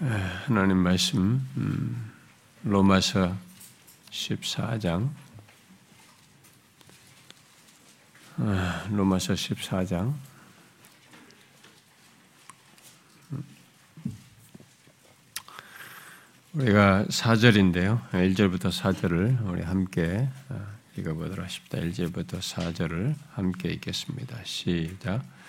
하나님 말씀 음, 로마서 14장 아, 로마서 14장 우리가 4절인데요. 1절부터 4절을 우리 함께 아, 읽어보도록 하십니다. 1절부터 4절을 함께 읽겠습니다. 시작.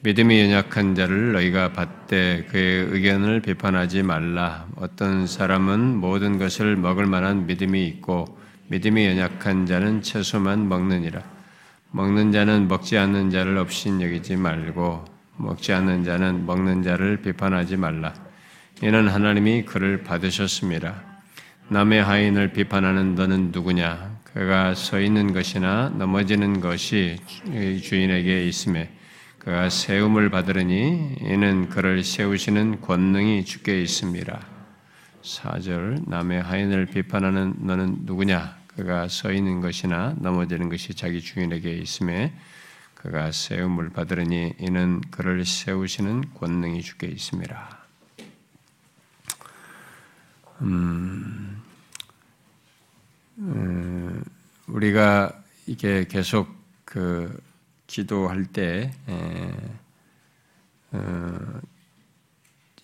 믿음이 연약한 자를 너희가 받되 그의 의견을 비판하지 말라. 어떤 사람은 모든 것을 먹을 만한 믿음이 있고 믿음이 연약한 자는 채소만 먹느니라. 먹는 자는 먹지 않는 자를 없인 여기지 말고 먹지 않는 자는 먹는 자를 비판하지 말라. 이는 하나님이 그를 받으셨습니다. 남의 하인을 비판하는 너는 누구냐? 그가 서 있는 것이나 넘어지는 것이 주인에게 있음에 그가 세움을 받으려니 이는 그를 세우시는 권능이 주께 있습니다. 4절 남의 하인을 비판하는 너는 누구냐? 그가 서 있는 것이나 넘어지는 것이 자기 주인에게 있음에 그가 세움을 받으려니 이는 그를 세우시는 권능이 주께 있습니다. 음, 음, 우리가 이게 계속 그 기도할 때, 어,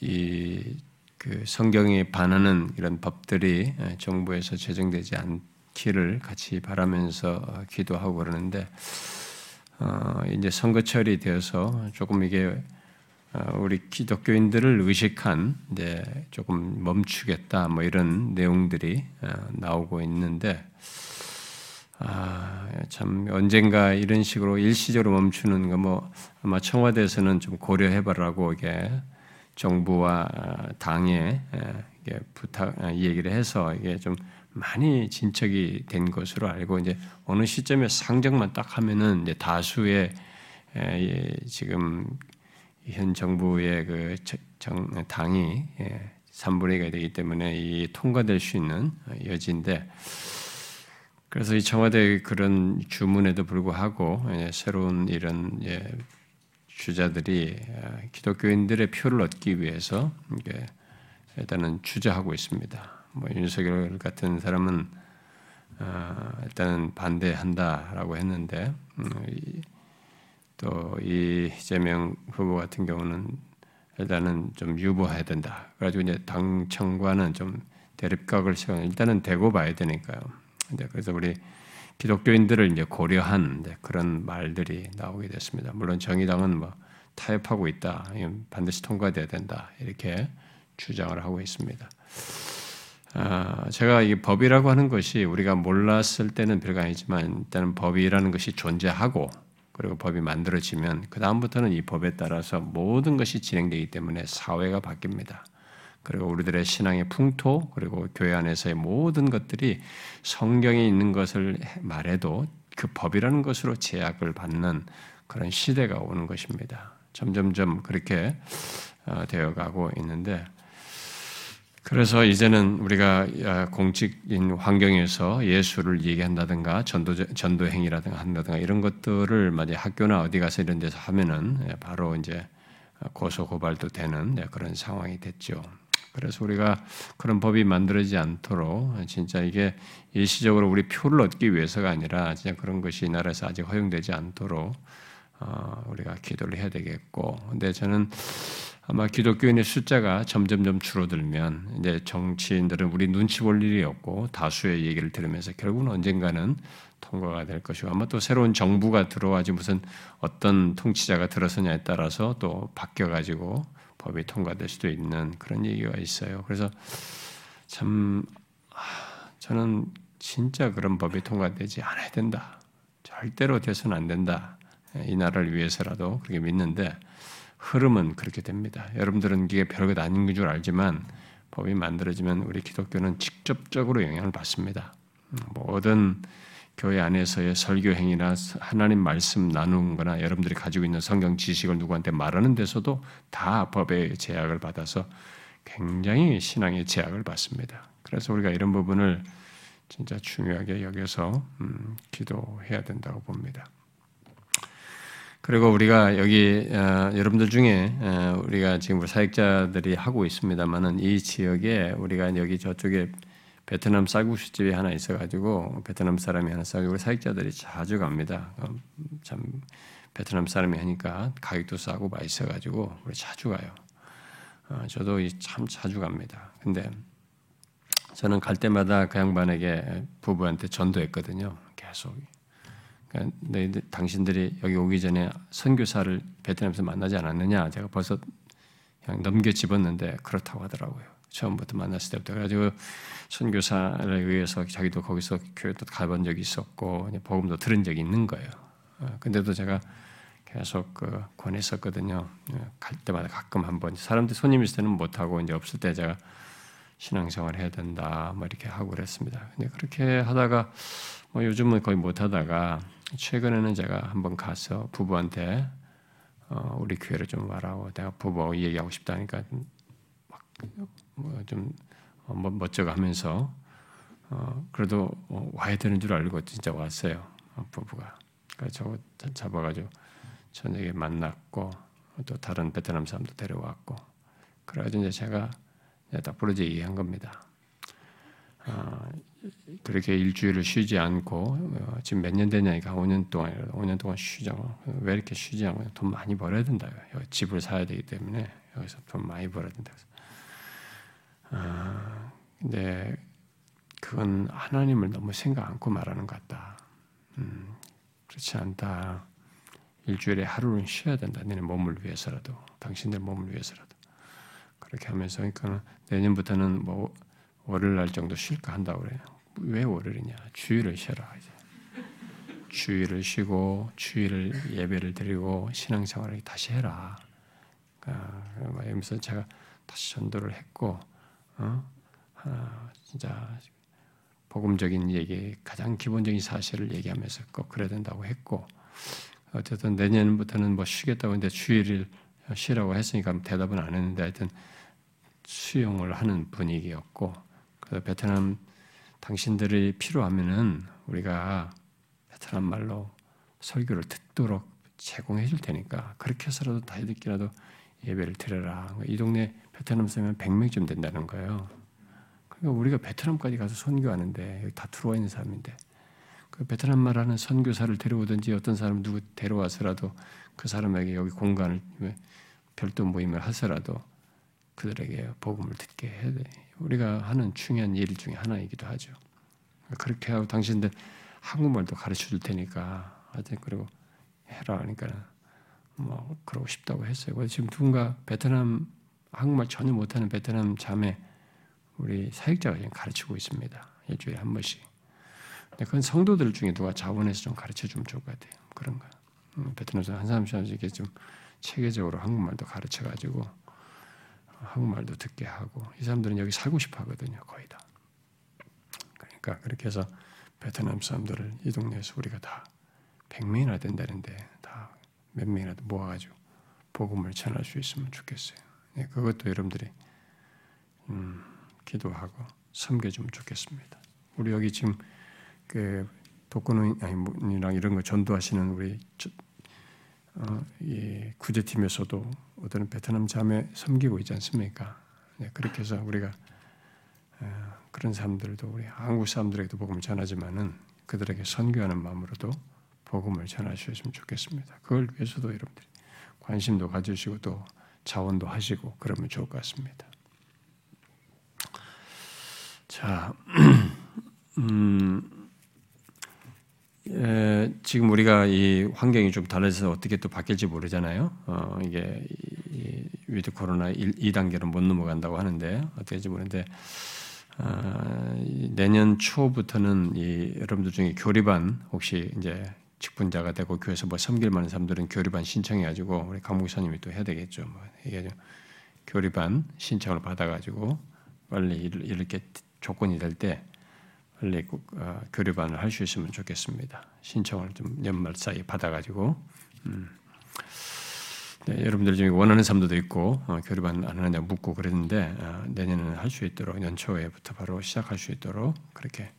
이 그 성경에 반하는 이런 법들이 정부에서 제정되지 않기를 같이 바라면서 기도하고 그러는데, 어, 이제 선거철이 되어서 조금 이게 어, 우리 기독교인들을 의식한 이제 조금 멈추겠다 뭐 이런 내용들이 나오고 있는데 아, 참 언젠가 이런 식으로 일시적으로 멈추는 거 뭐 아마 청와대에서는 좀 고려해봐라고 이게 정부와 당에 이게 부탁 이 얘기를 해서 이게 좀 많이 진척이 된 것으로 알고 이제 어느 시점에 상정만 딱 하면은 이제 다수의 지금 현 정부의 그 당이 3분의 2가 되기 때문에 이 통과될 수 있는 여지인데 그래서 이 청와대 그런 주문에도 불구하고 예, 새로운 이런 예, 주자들이 아, 기독교인들의 표를 얻기 위해서 일단은 주저하고 있습니다. 뭐 윤석열 같은 사람은 아, 일단은 반대한다라고 했는데 음, 또이 이재명 후보 같은 경우는 일단은 좀 유보해야 된다. 그래가지고 이제 당청과는 좀 대립각을 세워 일단은 대고 봐야 되니까요. 그래서 우리 기독교인들을 이제 고려한 그런 말들이 나오게 됐습니다. 물론 정의당은 뭐 타협하고 있다, 반드시 통과돼야 된다 이렇게 주장을 하고 있습니다. 아, 제가 이 법이라고 하는 것이 우리가 몰랐을 때는 별거 아니지만 일단은 법이라는 것이 존재하고 그리고 법이 만들어지면 그 다음부터는 이 법에 따라서 모든 것이 진행되기 때문에 사회가 바뀝니다. 그리고 우리들의 신앙의 풍토 그리고 교회 안에서의 모든 것들이 성경에 있는 것을 말해도 그 법이라는 것으로 제약을 받는 그런 시대가 오는 것입니다. 점점점 그렇게 어, 되어가고 있는데 그래서 이제는 우리가 아, 공직인 환경에서 예수를 얘기한다든가 전도 전도 행위라든가 한다든가 이런 것들을 만약 학교나 어디 가서 이런 데서 하면은 바로 이제 고소 고발도 되는 그런 상황이 됐죠. 그래서 우리가 그런 법이 만들어지지 않도록 진짜 이게 일시적으로 우리 표를 얻기 위해서가 아니라 진짜 그런 것이 이 나라에서 아직 허용되지 않도록 어, 우리가 기도를 해야 되겠고, 근데 저는 아마 기독교인의 숫자가 점점점 줄어들면 이제 정치인들은 우리 눈치 볼 일이 없고 다수의 얘기를 들으면서 결국은 언젠가는 통과가 될 것이고 아마 또 새로운 정부가 들어와지 무슨 어떤 통치자가 들어서냐에 따라서 또 바뀌어 가지고 법이 통과될 수도 있는 그런 얘기가 있어요. 그래서 참 저는 진짜 그런 법이 통과되지 않아야 된다. 절대로 돼서는 안 된다. 이 나라를 위해서라도 그렇게 믿는데 흐름은 그렇게 됩니다. 여러분들은 이게 별것 아닌 줄 알지만 법이 만들어지면 우리 기독교는 직접적으로 영향을 받습니다. 모든 교회 안에서의 설교 행위나 하나님 말씀 나누는 거나 여러분들이 가지고 있는 성경 지식을 누구한테 말하는 데서도 다 법의 제약을 받아서 굉장히 신앙의 제약을 받습니다. 그래서 우리가 이런 부분을 진짜 중요하게 여겨서 음, 기도해야 된다고 봅니다. 그리고 우리가 여기 어, 여러분들 중에 어, 우리가 지금 사역자들이 하고 있습니다만은 이 지역에 우리가 여기 저쪽에 베트남 쌀국수 집이 하나 있어가지고 베트남 사람이 하나 싸고 사역자들이 자주 갑니다. 어, 참 베트남 사람이 하니까 가격도 싸고 맛있어가지고 우리 자주 가요. 어, 저도 참 자주 갑니다. 근데 저는 갈 때마다 그 양반에게 부부한테 전도했거든요. 계속. 그러니까 당신들이 여기 오기 전에 선교사를 베트남에서 만나지 않았느냐? 제가 벌써 그냥 넘겨 집었는데 그렇다고 하더라고요. 처음부터 만났을 때부터 그래가지고 선교사를 의해서 자기도 거기서 교회도 가본 적이 있었고 복음도 들은 적이 있는 거예요. 어, 근데도 제가 계속 그 권했었거든요. 어, 갈 때마다 가끔 한번 사람들 손님 있을 때는 못 하고 이제 없을 때 제가 신앙생활 해야 된다 뭐 이렇게 하고 그랬습니다. 근데 그렇게 하다가 뭐 요즘은 거의 못 하다가 최근에는 제가 한번 가서 부부한테 어, 우리 교회를 좀 와라고 내가 부부하고 얘기하고 싶다니까 막 좀 어, 뭐 하면서 어, 그래도 어, 와야 되는 줄 알고 진짜 왔어요 어, 부부가 그래서 저 잡아가지고 저녁에 만났고 또 다른 베트남 사람도 데려왔고 그래가지고 이제 제가 딱 부러져 얘기한 겁니다. 어, 그렇게 일주일을 쉬지 않고 어, 지금 몇 년 되냐니까 5년 동안 5년 동안 쉬자고 왜 이렇게 쉬지 않고 돈 많이 벌어야 된다. 집을 사야 되기 때문에 여기서 돈 많이 벌어야 된다. 어, 근데 그건 하나님을 너무 생각 않고 말하는 것 같다. 음, 그렇지 않다. 일주일에 하루는 쉬어야 된다. 너네 몸을 위해서라도, 당신들 몸을 위해서라도. 그렇게 하면서 그러니까 내년부터는 뭐 월요일 날 정도 쉴까 한다고 그래요. 왜 월요일이냐? 주일을 쉬어라 이제. 주일을 쉬고 주일을 예배를 드리고 신앙생활을 다시 해라. 그러면서 제가 다시 전도를 했고, 어? 아, 진짜 복음적인 얘기, 가장 기본적인 사실을 얘기하면서 꼭 그래야 된다고 했고, 어쨌든 내년부터는 뭐 쉬겠다고 했는데 주일을 쉬라고 했으니까 대답은 안 했는데 하여튼 수용을 하는 분위기였고 그래서 베트남 당신들이 필요하면은 우리가 베트남 말로 설교를 듣도록 제공해 줄 테니까 그렇게 해서라도 다이듣기라도 예배를 드려라. 이 동네 베트남 사람은 100명쯤 된다는 거예요. 그러니까 우리가 베트남까지 가서 선교하는데 다 들어와 있는 사람인데 그 베트남 말하는 선교사를 데려오든지 어떤 사람 누구 데려와서라도 그 사람에게 여기 공간을 별도 모임을 하서라도 그들에게 복음을 듣게 해야 돼. 우리가 하는 중요한 일 중에 하나이기도 하죠. 그렇게 하고 당신들 한국말도 가르쳐 줄 테니까 하여튼 그리고 해라 하니까 뭐 그러고 싶다고 했어요. 지금 누군가 베트남 한국말 전혀 못하는 베트남 자매 우리 사역자가 지금 가르치고 있습니다. 일주일에 한 번씩. 근데 그건 성도들 중에 누가 자원해서 좀 가르쳐 주면 좋을 것 같아요. 그런 거. 음, 베트남에서 한 사람씩 이렇게 좀 체계적으로 한국말도 가르쳐 가지고 한국말도 듣게 하고 이 사람들은 여기 살고 싶어 하거든요. 거의 다. 그러니까 그렇게 해서 베트남 사람들을 이 동네에서 우리가 다 100명이나 된다는데 다 몇 명이라도 모아가지고 복음을 전할 수 있으면 좋겠어요. 네, 그것도 여러분들이 음, 기도하고 섬겨주면 좋겠습니다. 우리 여기 지금 그 독거노인이랑 이런 거 전도하시는 우리 어, 이 구제팀에서도 어떤 베트남 자매 섬기고 있지 않습니까? 네, 그렇게 해서 우리가 어, 그런 사람들도 우리 한국 사람들에게도 복음을 전하지만은 그들에게 선교하는 마음으로도 복음을 전하셨으면 좋겠습니다. 그걸 위해서도 여러분들이 관심도 가지시고 또 자원도 하시고 그러면 좋을 것 같습니다. 자, 음, 에, 지금 우리가 이 환경이 좀 달라져서 어떻게 또 바뀔지 모르잖아요. 어, 이게 이, 위드 코로나 1, 2단계로 못 넘어간다고 하는데 어떻게 될지 모르는데 어, 내년 초부터는 이 여러분들 중에 교리반 혹시 이제 직분자가 되고 교회에서 뭐 섬길 만한 사람들은 교리반 신청해가지고 우리 강목사님이 또 해야 되겠죠. 뭐 이게 교리반 신청을 받아가지고 빨리 이렇게 조건이 될때 원래 어, 교류반을 할 수 있으면 좋겠습니다. 신청을 좀 연말 사이에 받아가지고 음. 네, 여러분들 중에 원하는 사람도 있고 어, 교류반 안 하느냐 묻고 그랬는데 어, 내년에는 할 수 있도록 연초에부터 바로 시작할 수 있도록 그렇게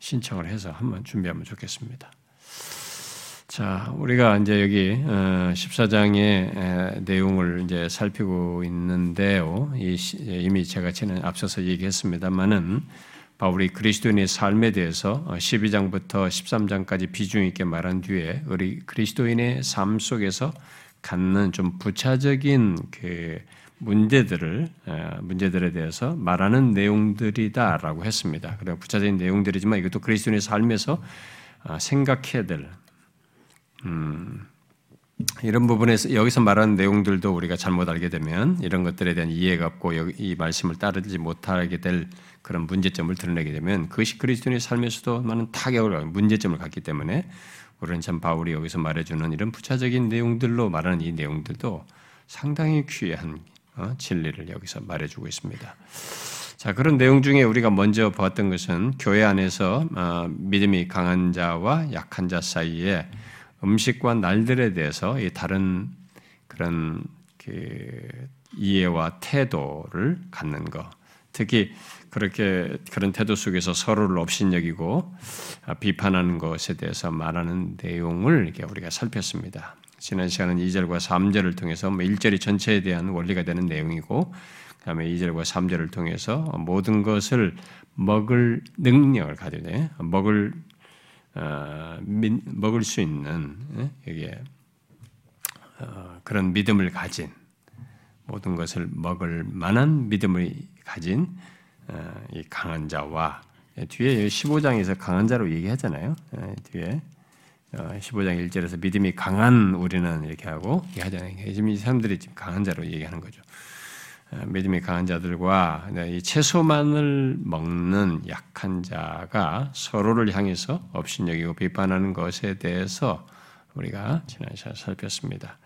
신청을 해서 한번 준비하면 좋겠습니다. 자, 우리가 이제 여기 14장의 어, 내용을 이제 살피고 있는데요. 이미 제가 지난 앞서서 얘기했습니다만은 바울이 그리스도인의 삶에 대해서 12장부터 어, 13장까지 비중 있게 말한 뒤에 우리 그리스도인의 삶 속에서 갖는 좀 부차적인 그 문제들을 어, 문제들에 대해서 말하는 내용들이다라고 했습니다. 그리고 부차적인 내용들이지만 이것도 그리스도인의 삶에서 생각해야 될 음, 이런 부분에서 여기서 말하는 내용들도 우리가 잘못 알게 되면 이런 것들에 대한 이해가 없고 이 말씀을 따르지 못하게 될 그런 문제점을 드러내게 되면 그것이 그리스도인의 삶에서도 많은 타격을 문제점을 갖기 때문에 우리는 참 바울이 여기서 말해주는 이런 부차적인 내용들로 말하는 이 내용들도 상당히 귀한 어, 진리를 여기서 말해주고 있습니다. 자 그런 내용 중에 우리가 먼저 보았던 것은 교회 안에서 어, 믿음이 강한 자와 약한 자 사이에 음식과 날들에 대해서 이 다른 그런 그 이해와 태도를 갖는 것. 특히 그렇게 그런 태도 속에서 서로를 업신여기고 비판하는 것에 대해서 말하는 내용을 우리가 살폈습니다. 지난 시간은 2절과 3절을 통해서 1절이 뭐 전체에 대한 원리가 되는 내용이고 그다음에 2절과 3절을 통해서 모든 것을 먹을 능력을 가지네. 먹을 어, 먹을 수 있는 이게 예, 어, 그런 믿음을 가진 모든 것을 먹을 만한 믿음을 가진 어, 이 강한 자와 예, 뒤에 15장에서 강한 자로 얘기하잖아요. 예, 뒤에 15장 1절에서 믿음이 강한 우리는 이렇게 하고 얘기하잖아요. 지금 이 사람들이 지금 강한 자로 얘기하는 거죠. 어, 믿음이 강한 자들과 이 채소만을 먹는 약한 자가 서로를 향해서 업신여기고 비판하는 것에 대해서 우리가 지난 시간 살폈습니다.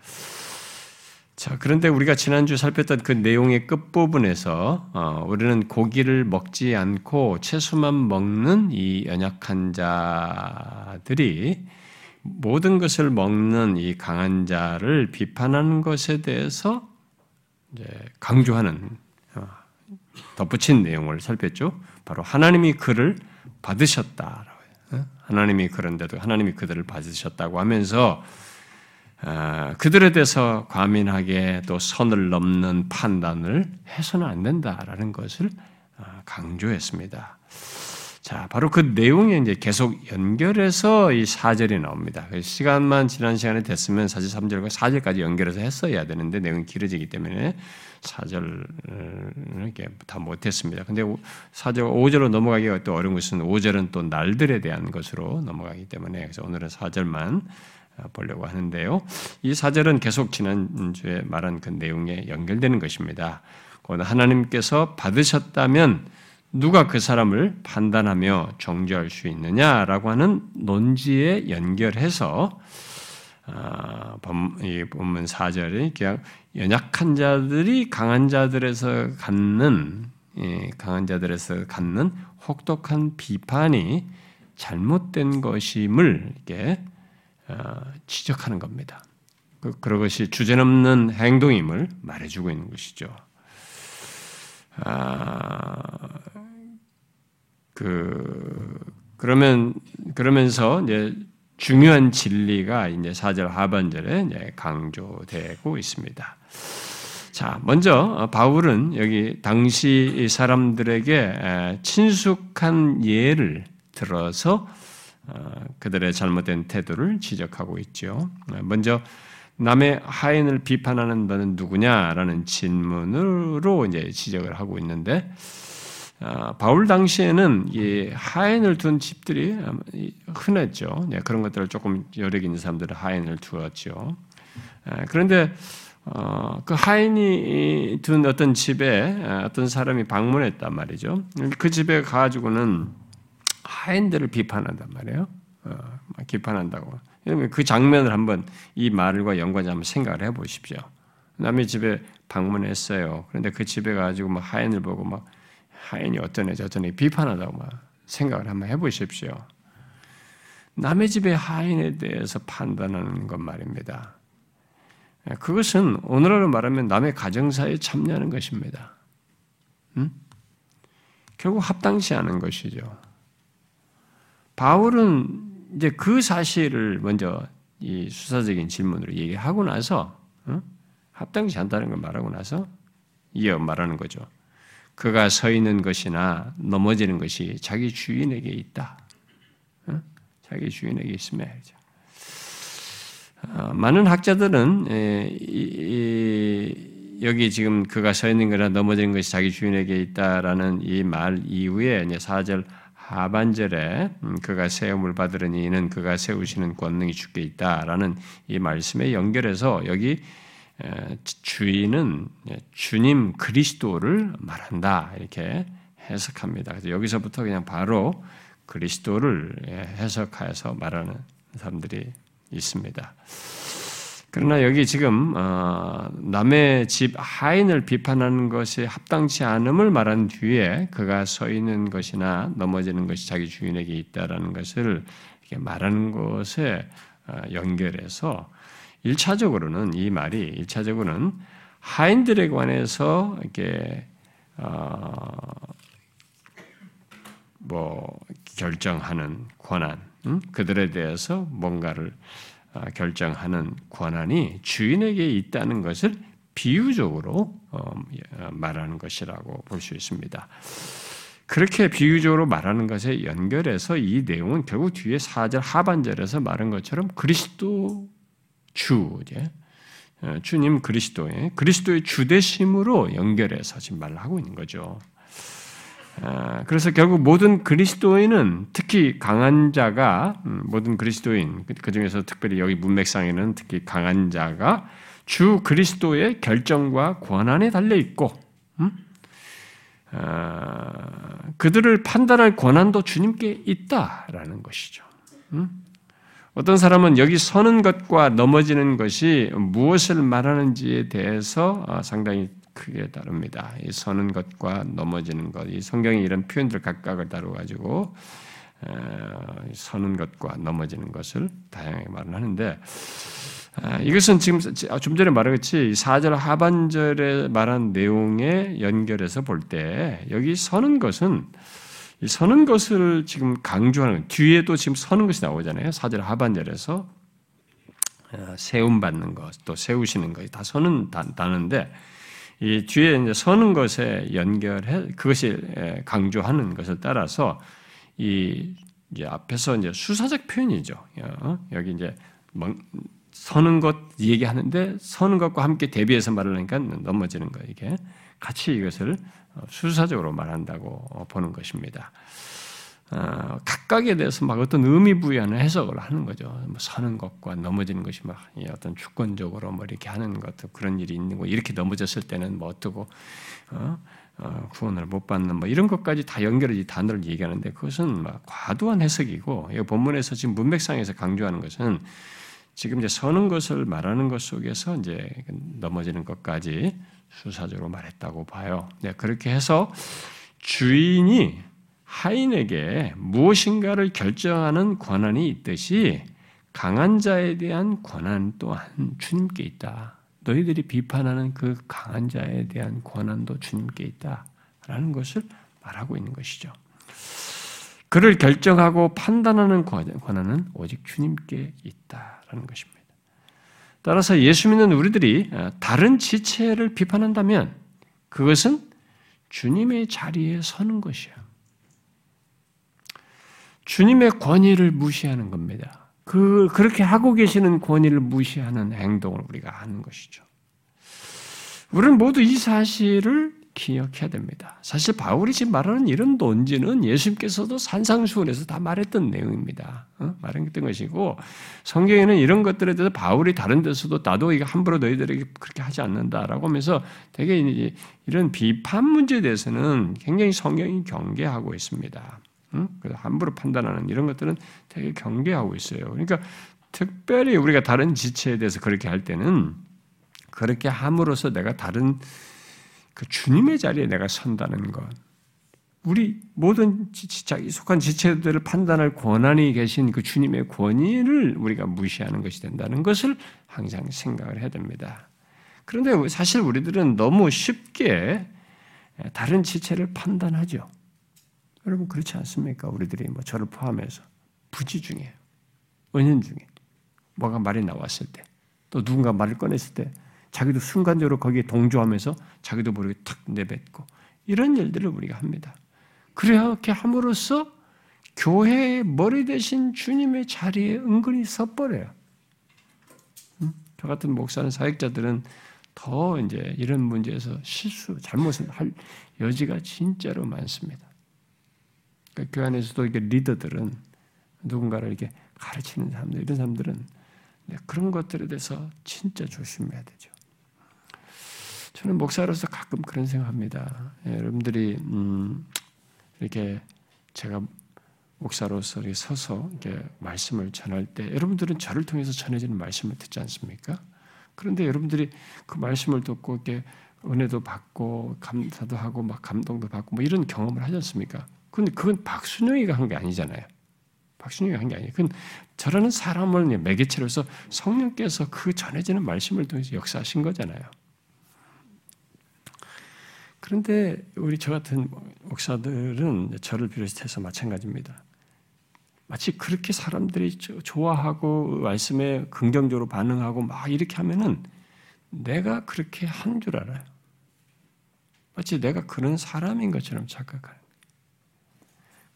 자, 그런데 우리가 지난주 살폈던 그 내용의 끝부분에서 어, 우리는 고기를 먹지 않고 채소만 먹는 이 연약한 자들이 모든 것을 먹는 이 강한 자를 비판하는 것에 대해서 강조하는 어, 덧붙인 내용을 살폈죠. 바로 하나님이 그를 받으셨다. 어? 하나님이 그런데도 하나님이 그들을 받으셨다고 하면서 어, 그들에 대해서 과민하게 또 선을 넘는 판단을 해서는 안 된다라는 것을 강조했습니다. 자, 바로 그 내용에 이제 계속 연결해서 이 4절이 나옵니다. 그 시간만 지난 시간에 됐으면 사실 3절과 4절까지 연결해서 했어야 되는데 내용이 길어지기 때문에 4절을 이렇게 다 못했습니다. 근데 4절, 5절로 넘어가기가 또 어려운 것은 5절은 또 날들에 대한 것으로 넘어가기 때문에 그래서 오늘은 4절만 보려고 하는데요. 이 4절은 계속 지난주에 말한 그 내용에 연결되는 것입니다. 하나님께서 받으셨다면 누가 그 사람을 판단하며 정죄할 수 있느냐라고 하는 논지에 연결해서 아, 이 본문 4절이 그냥 연약한 자들이 강한 자들에서 갖는 강한 자들에서 갖는 혹독한 비판이 잘못된 것임을 이렇게 아, 지적하는 겁니다. 그, 그것이 주제넘는 행동임을 말해주고 있는 것이죠. 아, 그 그러면 그러면서 이제 중요한 진리가 이제 4절 하반절에 이제 강조되고 있습니다. 자, 먼저 바울은 여기 당시 사람들에게 친숙한 예를 들어서 어, 그들의 잘못된 태도를 지적하고 있죠. 먼저 남의 하인을 비판하는 너는 누구냐라는 질문으로 이제 지적을 하고 있는데 아, 바울 당시에는 이 하인을 둔 집들이 흔했죠. 네, 그런 것들을 조금 여력 있는 사람들은 하인을 두었죠. 아, 그런데 어, 그 하인이 둔 어떤 집에 아, 어떤 사람이 방문했단 말이죠. 그 집에 가지고는 하인들을 비판한단 말이에요. 어, 비판한다고. 그 장면을 한번 이 말과 연관해 한번 생각을 해보십시오. 남의 집에 방문했어요. 그런데 그 집에 가지고 막 하인을 보고 막 하인이 어떤 애 저떤 애 비판하다고 막 생각을 한번 해보십시오. 남의 집의 하인에 대해서 판단하는 것 말입니다. 그것은 오늘날로 말하면 남의 가정사에 참여하는 것입니다. 음? 결국 합당시 하는 것이죠. 바울은 이제 그 사실을 먼저 이 수사적인 질문으로 얘기하고 나서 어? 합당치 않다는 걸 말하고 나서 이어 말하는 거죠. 그가 서 있는 것이나 넘어지는 것이 자기 주인에게 있다. 어? 자기 주인에게 있으면 어, 많은 학자들은 여기 지금 그가 서 있는 거나 넘어지는 것이 자기 주인에게 있다라는 이 말 이후에 이제 4절 하반절에 음, 그가 세움을 받으려니 이는 그가 세우시는 권능이 주께 있다라는 이 말씀에 연결해서 여기 주인은 주님 그리스도를 말한다 이렇게 해석합니다. 그래서 여기서부터 그냥 바로 그리스도를 해석해서 말하는 사람들이 있습니다. 그러나 여기 지금 어, 남의 집 하인을 비판하는 것이 합당치 않음을 말한 뒤에 그가 서 있는 것이나 넘어지는 것이 자기 주인에게 있다라는 것을 말하는 것에 어, 연결해서 1차적으로는 이 말이 1차적으로는 하인들에 관해서 이렇게 어, 뭐 결정하는 권한, 음? 그들에 대해서 뭔가를 어, 결정하는 권한이 주인에게 있다는 것을 비유적으로 어, 말하는 것이라고 볼 수 있습니다. 그렇게 비유적으로 말하는 것에 연결해서 이 내용은 결국 뒤에 4절 하반절에서 말한 것처럼 그리스도 주, 어, 주님 그리스도의 그리스도의 주대심으로 연결해서 지금 말을 하고 있는 거죠. 아, 그래서 결국 모든 그리스도인은 특히 강한 자가 음, 모든 그리스도인 그 중에서 특별히 여기 문맥상에는 특히 강한 자가 주 그리스도의 결정과 권한에 달려 있고 음? 아, 그들을 판단할 권한도 주님께 있다라는 것이죠. 음? 어떤 사람은 여기 서는 것과 넘어지는 것이 무엇을 말하는지에 대해서 아, 상당히 크게 다릅니다. 이 서는 것과 넘어지는 것, 이 성경이 이런 표현들 각각을 다루 가지고 서는 것과 넘어지는 것을 다양하게 말을 하는데 아, 이것은 지금 좀 전에 말했지 4절 하반절에 말한 내용에 연결해서 볼 때 여기 서는 것은 이 서는 것을 지금 강조하는 뒤에도 지금 서는 것이 나오잖아요. 4절 하반절에서 아, 세움 받는 것, 또 세우시는 것, 다 서는 단어인데 이 뒤에 이제 서는 것에 연결해 그것이 강조하는 것을 따라서 이 이제 앞에서 이제 수사적 표현이죠. 어? 여기 이제 서는 것 얘기하는데 서는 것과 함께 대비해서 말을 하니까 넘어지는 거 이게 같이 이것을 어, 수사적으로 말한다고 보는 것입니다. 어, 각각에 대해서 막 어떤 의미 부여하는 해석을 하는 거죠. 뭐 서는 것과 넘어지는 것이 막 어떤 주권적으로 뭐 이렇게 하는 것도 그런 일이 있는 거 이렇게 넘어졌을 때는 뭐 어떻고 어? 어, 구원을 못 받는 뭐 이런 것까지 다 연결해 단어를 얘기하는데 그것은 막 과도한 해석이고 이 본문에서 지금 문맥상에서 강조하는 것은 지금 이제 서는 것을 말하는 것 속에서 이제 넘어지는 것까지 수사적으로 말했다고 봐요. 네, 그렇게 해서 주인이 하인에게 무엇인가를 결정하는 권한이 있듯이 강한 자에 대한 권한 또한 주님께 있다. 너희들이 비판하는 그 강한 자에 대한 권한도 주님께 있다 라는 것을 말하고 있는 것이죠. 그를 결정하고 판단하는 권한은 오직 주님께 있다라는 것입니다. 따라서 예수 믿는 우리들이 다른 지체를 비판한다면 그것은 주님의 자리에 서는 것이야. 주님의 권위를 무시하는 겁니다. 그, 그렇게 하고 계시는 권위를 무시하는 행동을 우리가 하는 것이죠. 우리는 모두 이 사실을 기억해야 됩니다. 사실 바울이 지금 말하는 이런 논지는 예수님께서도 산상수훈에서 다 말했던 내용입니다. 어? 말했던 것이고 성경에는 이런 것들에 대해서 바울이 다른 데서도 나도 이거 함부로 너희들에게 그렇게 하지 않는다라고 하면서 되게 이런 비판 문제에 대해서는 굉장히 성경이 경계하고 있습니다. 응? 함부로 판단하는 이런 것들은 되게 경계하고 있어요. 그러니까 특별히 우리가 다른 지체에 대해서 그렇게 할 때는 그렇게 함으로써 내가 다른 그 주님의 자리에 내가 선다는 것. 우리 모든 자기 속한 지체들을 판단할 권한이 계신 그 주님의 권위를 우리가 무시하는 것이 된다는 것을 항상 생각을 해야 됩니다. 그런데 사실 우리들은 너무 쉽게 다른 지체를 판단하죠. 여러분 그렇지 않습니까? 우리들이 뭐 저를 포함해서 부지 중에 은연 중에 뭐가 말이 나왔을 때, 또 누군가 말을 꺼냈을 때, 자기도 순간적으로 거기에 동조하면서 자기도 모르게 탁 내뱉고 이런 일들을 우리가 합니다. 그렇게 함으로써 교회의 머리 대신 주님의 자리에 은근히 섰버려요. 저 같은 목사는 사역자들은 더 이제 이런 문제에서 실수, 잘못을 할 여지가 진짜로 많습니다. 그러니까 교회 안에서도 이게 리더들은 누군가를 이렇게 가르치는 사람들, 이런 사람들은 그런 것들에 대해서 진짜 조심해야 되죠. 저는 목사로서 가끔 그런 생각합니다. 예, 여러분들이 음, 이렇게 제가 목사로서 이렇게 서서 이렇게 말씀을 전할 때 여러분들은 저를 통해서 전해지는 말씀을 듣지 않습니까? 그런데 여러분들이 그 말씀을 듣고 이렇게 은혜도 받고 감사도 하고 막 감동도 받고 뭐 이런 경험을 하지 않습니까? 근데 그건 박순영이가 한 게 아니잖아요. 박순영이가 한게 아니에요. 그건 저라는 사람을 매개체로서 성령께서 그 전해지는 말씀을 통해서 역사하신 거잖아요. 그런데 우리 저 같은 목사들은 저를 비롯해서 마찬가지입니다. 마치 그렇게 사람들이 좋아하고 말씀에 긍정적으로 반응하고 막 이렇게 하면은 내가 그렇게 한 줄 알아요. 마치 내가 그런 사람인 것처럼 착각하는.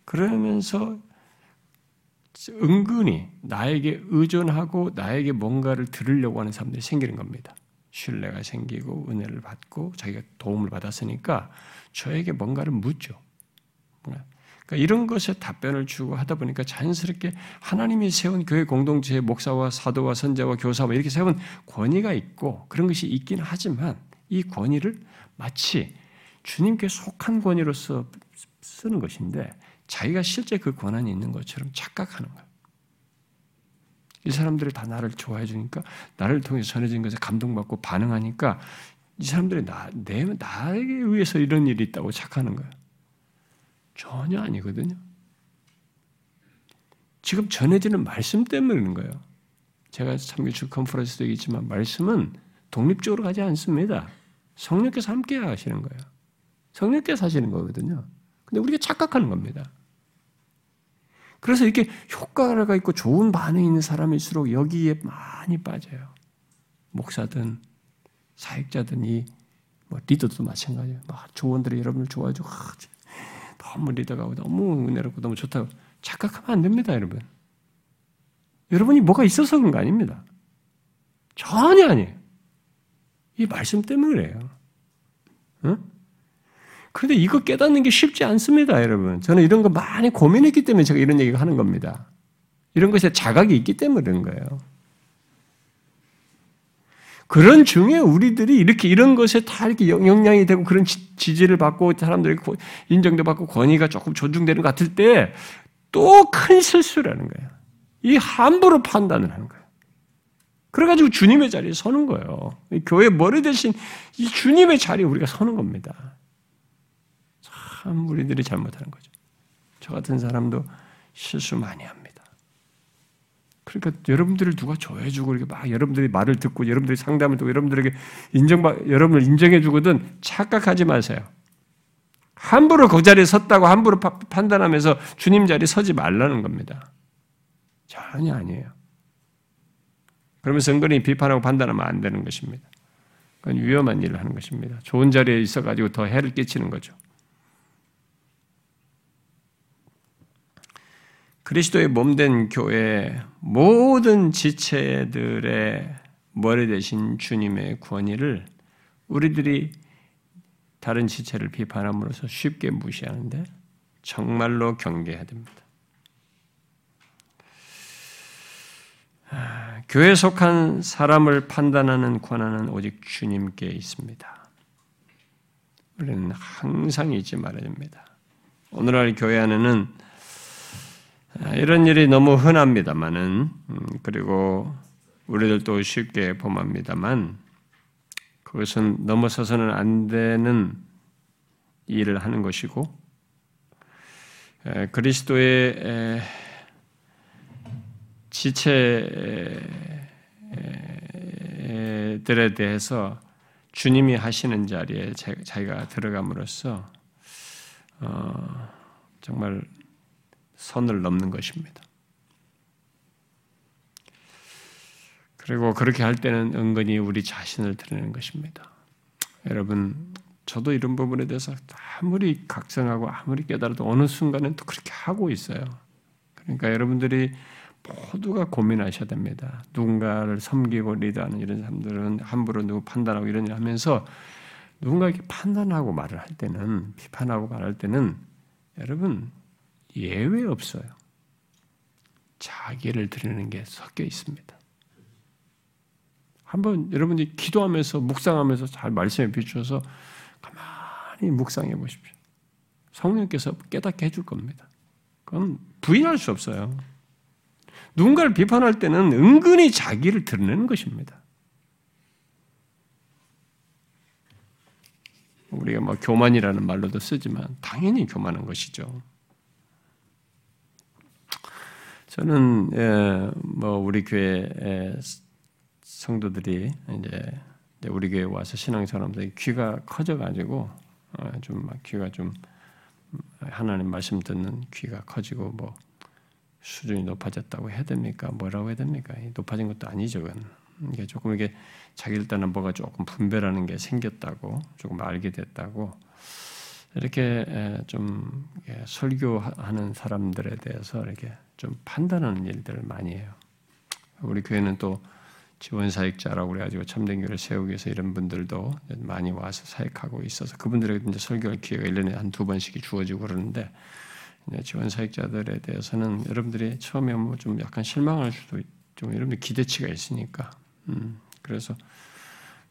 그러면서 은근히 나에게 의존하고 나에게 뭔가를 들으려고 하는 사람들이 생기는 겁니다. 신뢰가 생기고 은혜를 받고 자기가 도움을 받았으니까 저에게 뭔가를 묻죠. 그러니까 이런 것에 답변을 주고 하다 보니까 자연스럽게 하나님이 세운 교회 공동체의 목사와 사도와 선자와 교사와 이렇게 세운 권위가 있고 그런 것이 있긴 하지만 이 권위를 마치 주님께 속한 권위로서 쓰는 것인데 자기가 실제 그 권한이 있는 것처럼 착각하는 거예요. 이 사람들이 다 나를 좋아해 주니까 나를 통해서 전해진 것에 감동받고 반응하니까 이 사람들이 나, 내, 나에게 의해서 이런 일이 있다고 착하는 거예요. 전혀 아니거든요. 지금 전해지는 말씀 그런 거예요. 제가 참교주 컨퍼런스도 있지만 말씀은 독립적으로 가지 않습니다. 성령께서 함께 하시는 거예요. 성령께서 하시는 거거든요. 근데 우리가 착각하는 겁니다. 그래서 이렇게 효과가 있고 좋은 반응이 있는 사람일수록 여기에 많이 빠져요. 목사든 사역자든 이 뭐 리더도 마찬가지예요. 막 조원들이 여러분을 좋아해주고 아, 너무 리더가 너무 은혜롭고 너무 좋다고 착각하면 안 됩니다, 여러분. 여러분이 뭐가 있어서 그런 거 아닙니다. 전혀 아니에요. 이 말씀 때문에 그래요. 응? 그런데 이거 깨닫는 게 쉽지 않습니다, 여러분. 저는 이런 거 많이 고민했기 때문에 제가 이런 얘기를 하는 겁니다. 이런 것에 자각이 있기 때문에 그런 거예요. 그런 중에 우리들이 이렇게 이런 것에 다 이렇게 영향이 되고 그런 지지를 받고 사람들이 인정도 받고 권위가 조금 존중되는 것 같을 때 또 큰 실수라는 거예요. 이 함부로 판단을 하는 거예요. 그래가지고 주님의 자리에 서는 거예요. 교회 머리 대신 이 주님의 자리에 우리가 서는 겁니다. 참 우리들이 잘못하는 거죠. 저 같은 사람도 실수 많이 합니다. 그러니까 여러분들을 누가 좋아해주고 이렇게 막 여러분들이 말을 듣고 여러분들이 상담을 듣고 여러분들에게 인정받 여러분을 인정해주거든 착각하지 마세요. 함부로 그 자리에 섰다고 함부로 파, 판단하면서 주님 자리에 서지 말라는 겁니다. 전혀 아니에요. 그러면서 은근히 비판하고 판단하면 안 되는 것입니다. 그건 위험한 일을 하는 것입니다. 좋은 자리에 있어가지고 더 해를 끼치는 거죠. 그리스도의 몸된 교회 모든 지체들의 머리 대신 주님의 권위를 우리들이 다른 지체를 비판함으로써 쉽게 무시하는데 정말로 경계해야 됩니다. 아, 교회에 속한 사람을 판단하는 권한은 오직 주님께 있습니다. 우리는 항상 잊지 말아야 됩니다. 오늘날 교회 안에는 아, 이런 일이 너무 흔합니다만은 음, 그리고 우리들도 쉽게 범합니다만 그것은 넘어서서는 안 되는 일을 하는 것이고 그리스도의 지체들에 대해서 주님이 하시는 자리에 자기가 들어감으로써 어, 정말 선을 넘는 것입니다. 그리고 그렇게 할 때는 은근히 우리 자신을 드러내는 것입니다. 여러분, 저도 이런 부분에 대해서 아무리 각성하고 아무리 깨달아도 어느 순간은 또 그렇게 하고 있어요. 그러니까 여러분들이 모두가 고민하셔야 됩니다. 누군가를 섬기고 리드하는 이런 사람들은 함부로 누구 판단하고 이런 일 하면서 누군가에게 판단하고 말을 할 때는 비판하고 말할 때는 여러분 예외 없어요. 자기를 드리는 게 섞여 있습니다. 한번 여러분이 기도하면서 묵상하면서 잘 말씀에 비추어서 가만히 묵상해 보십시오. 성령께서 깨닫게 해줄 겁니다. 그건 부인할 수 없어요. 누군가를 비판할 때는 은근히 자기를 드러내는 것입니다. 우리가 뭐 교만이라는 말로도 쓰지만 당연히 교만한 것이죠. 저는 예, 뭐 우리 교회 성도들이 이제 우리 교회 와서 신앙생활하면서 귀가 커져가지고 어, 좀막 귀가 좀 하나님 말씀 듣는 귀가 커지고 뭐 수준이 높아졌다고 해야 됩니까? 뭐라고 해야 됩니까? 높아진 것도 아니죠. 그건. 이게 조금 이게 자기를 따는 뭐가 조금 분별하는 게 생겼다고 조금 알게 됐다고 이렇게 좀 설교하는 사람들에 대해서 이렇게 좀 판단하는 일들을 많이 해요. 우리 교회는 또 지원 사역자라고 그래가지고 참된 교회를 세우기 위해서 이런 분들도 많이 와서 사역하고 있어서 그분들에게 이제 설교할 기회가 1년에 한 두 번씩이 주어지고 그러는데 지원 사역자들에 대해서는 여러분들이 처음에 뭐 좀 약간 실망할 수도 좀 여러분들 기대치가 있으니까 음, 그래서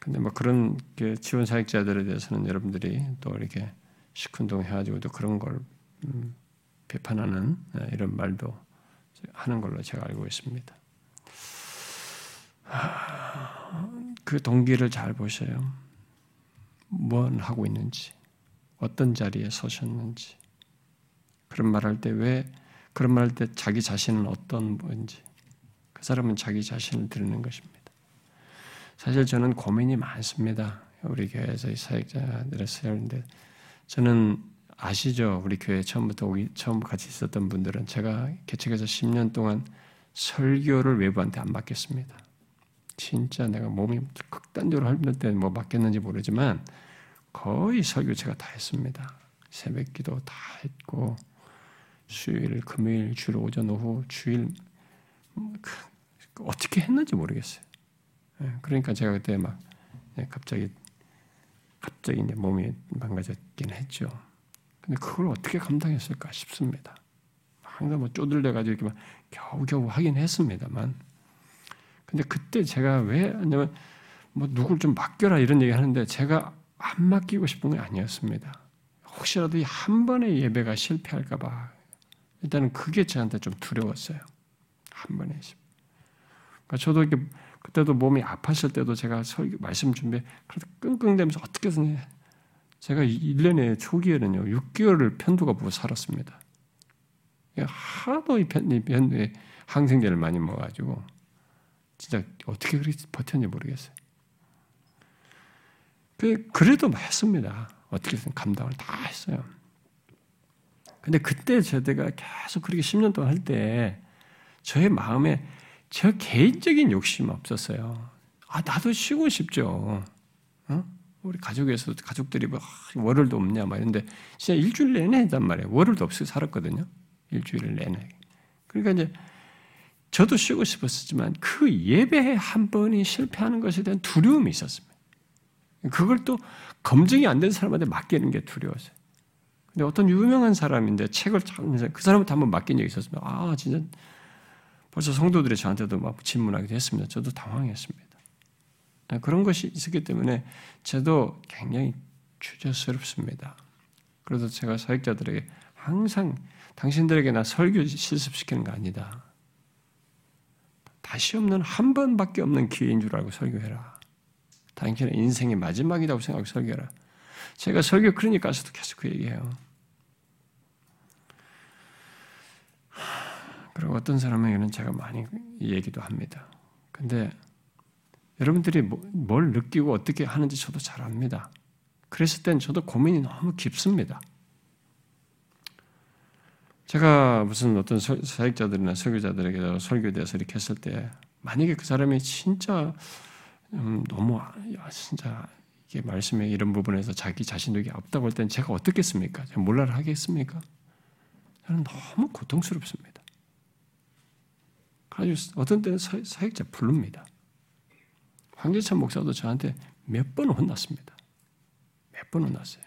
근데 뭐 그런 지원 사역자들에 대해서는 여러분들이 또 이렇게 시큰둥 해가지고 또 그런 걸 음, 비판하는 네, 이런 말도 하는 걸로 제가 알고 있습니다. 그 동기를 잘 보셔요. 뭔 하고 있는지, 어떤 자리에 서셨는지, 그런 말할 때 왜 그런 말할 때 자기 자신은 어떤 분인지, 그 사람은 자기 자신을 드리는 것입니다. 사실 저는 고민이 많습니다. 우리 교회에서 사역자들을 세우는데 저는 아시죠? 우리 교회 처음부터 오기, 처음 같이 있었던 분들은 제가 개척해서 10년 동안 설교를 외부한테 안 맡겼습니다. 진짜 내가 몸이 극단적으로 할때 는뭐 맡겼는지 모르지만 거의 설교 제가 다 했습니다. 새벽 기도 다 했고 수요일, 금요일, 주일 오전 오후 주일 뭐 그, 어떻게 했는지 모르겠어요. 예, 그러니까 제가 그때 막 예, 갑자기 갑자기 이제 몸이 망가졌긴 했죠. 근데 그걸 어떻게 감당했을까 싶습니다. 항상 뭐 쪼들려 가지고 이렇게 막 겨우겨우 하긴 했습니다만. 근데 그때 제가 왜 하냐면 뭐 누굴 좀 맡겨라 이런 얘기 하는데 제가 안 맡기고 싶은 게 아니었습니다. 혹시라도 한 번의 예배가 실패할까봐 일단은 그게 저한테 좀 두려웠어요. 한 번에. 그러니까 저도 이렇게 그때도 몸이 아팠을 때도 제가 설교 말씀 준비 그래도 끙끙대면서 어떻게든 제가 1년의 초기에는요 6개월을 편두가 보고 살았습니다. 하도 이 편두에 항생제를 많이 먹어가지고 진짜 어떻게 그렇게 버텼는지 모르겠어요. 그, 그래도 했습니다. 어떻게든 감당을 다 했어요. 근데 그때 제가 계속 그렇게 10년 동안 할 때 저의 마음에 저 개인적인 욕심 없었어요. 아, 나도 쉬고 싶죠. 어? 우리 가족에서 가족들이 뭐 월요일도 없냐 막 이런데 진짜 일주일 내내 했단 말이에요. 월요일도 없이 살았거든요. 일주일 내내. 그러니까 이제 저도 쉬고 싶었지만 그 예배 한 번이 실패하는 것에 대한 두려움이 있었습니다. 그걸 또 검증이 안 된 사람한테 맡기는 게 두려웠어요. 근데 어떤 유명한 사람인데 책을 찾으면서 그 사람한테 한번 맡긴 적이 있었습니다. 아, 진짜 벌써 성도들이 저한테도 막 질문하기도 했습니다. 저도 당황했습니다. 네, 그런 것이 있었기 때문에 저도 굉장히 주저스럽습니다. 그래서 제가 사역자들에게 항상 당신들에게 나 설교 실습시키는 거 아니다. 다시 없는 한 번밖에 없는 기회인 줄 알고 설교해라. 당신의 인생의 마지막이라고 생각하고 설교해라. 제가 설교 그러니까서도 계속 그 얘기해요. 그리고 어떤 사람에게는 제가 많이 얘기도 합니다. 근데 여러분들이 뭐, 뭘 느끼고 어떻게 하는지 저도 잘 압니다. 그랬을 땐 저도 고민이 너무 깊습니다. 제가 무슨 어떤 사역자들이나 설교자들에게 설교에 대해서 이렇게 했을 때 만약에 그 사람이 진짜 음, 너무 야, 진짜 이게 말씀에 이런 부분에서 자기 자신도 이게 없다고 할 때는 제가 어떻겠습니까? 제가 몰라를 하겠습니까? 저는 너무 고통스럽습니다. 아주 어떤 때는 사, 사역자 부릅니다. 황재찬 목사도 저한테 몇 번 혼났습니다. 몇 번 혼났어요.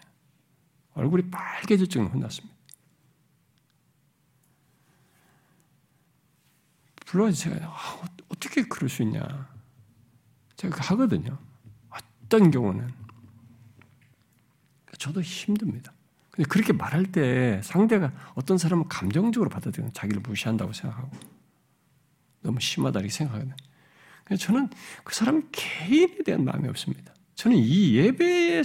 얼굴이 빨개질 정도 혼났습니다. 불러서 제가 아, 어떻게 그럴 수 있냐. 제가 하거든요. 어떤 경우는 저도 힘듭니다. 근데 그렇게 말할 때 상대가 어떤 사람은 감정적으로 받아들이는 자기를 무시한다고 생각하고 너무 심하다 이렇게 생각하거든요. 저는 그 사람 개인에 대한 마음이 없습니다. 저는 이 예배의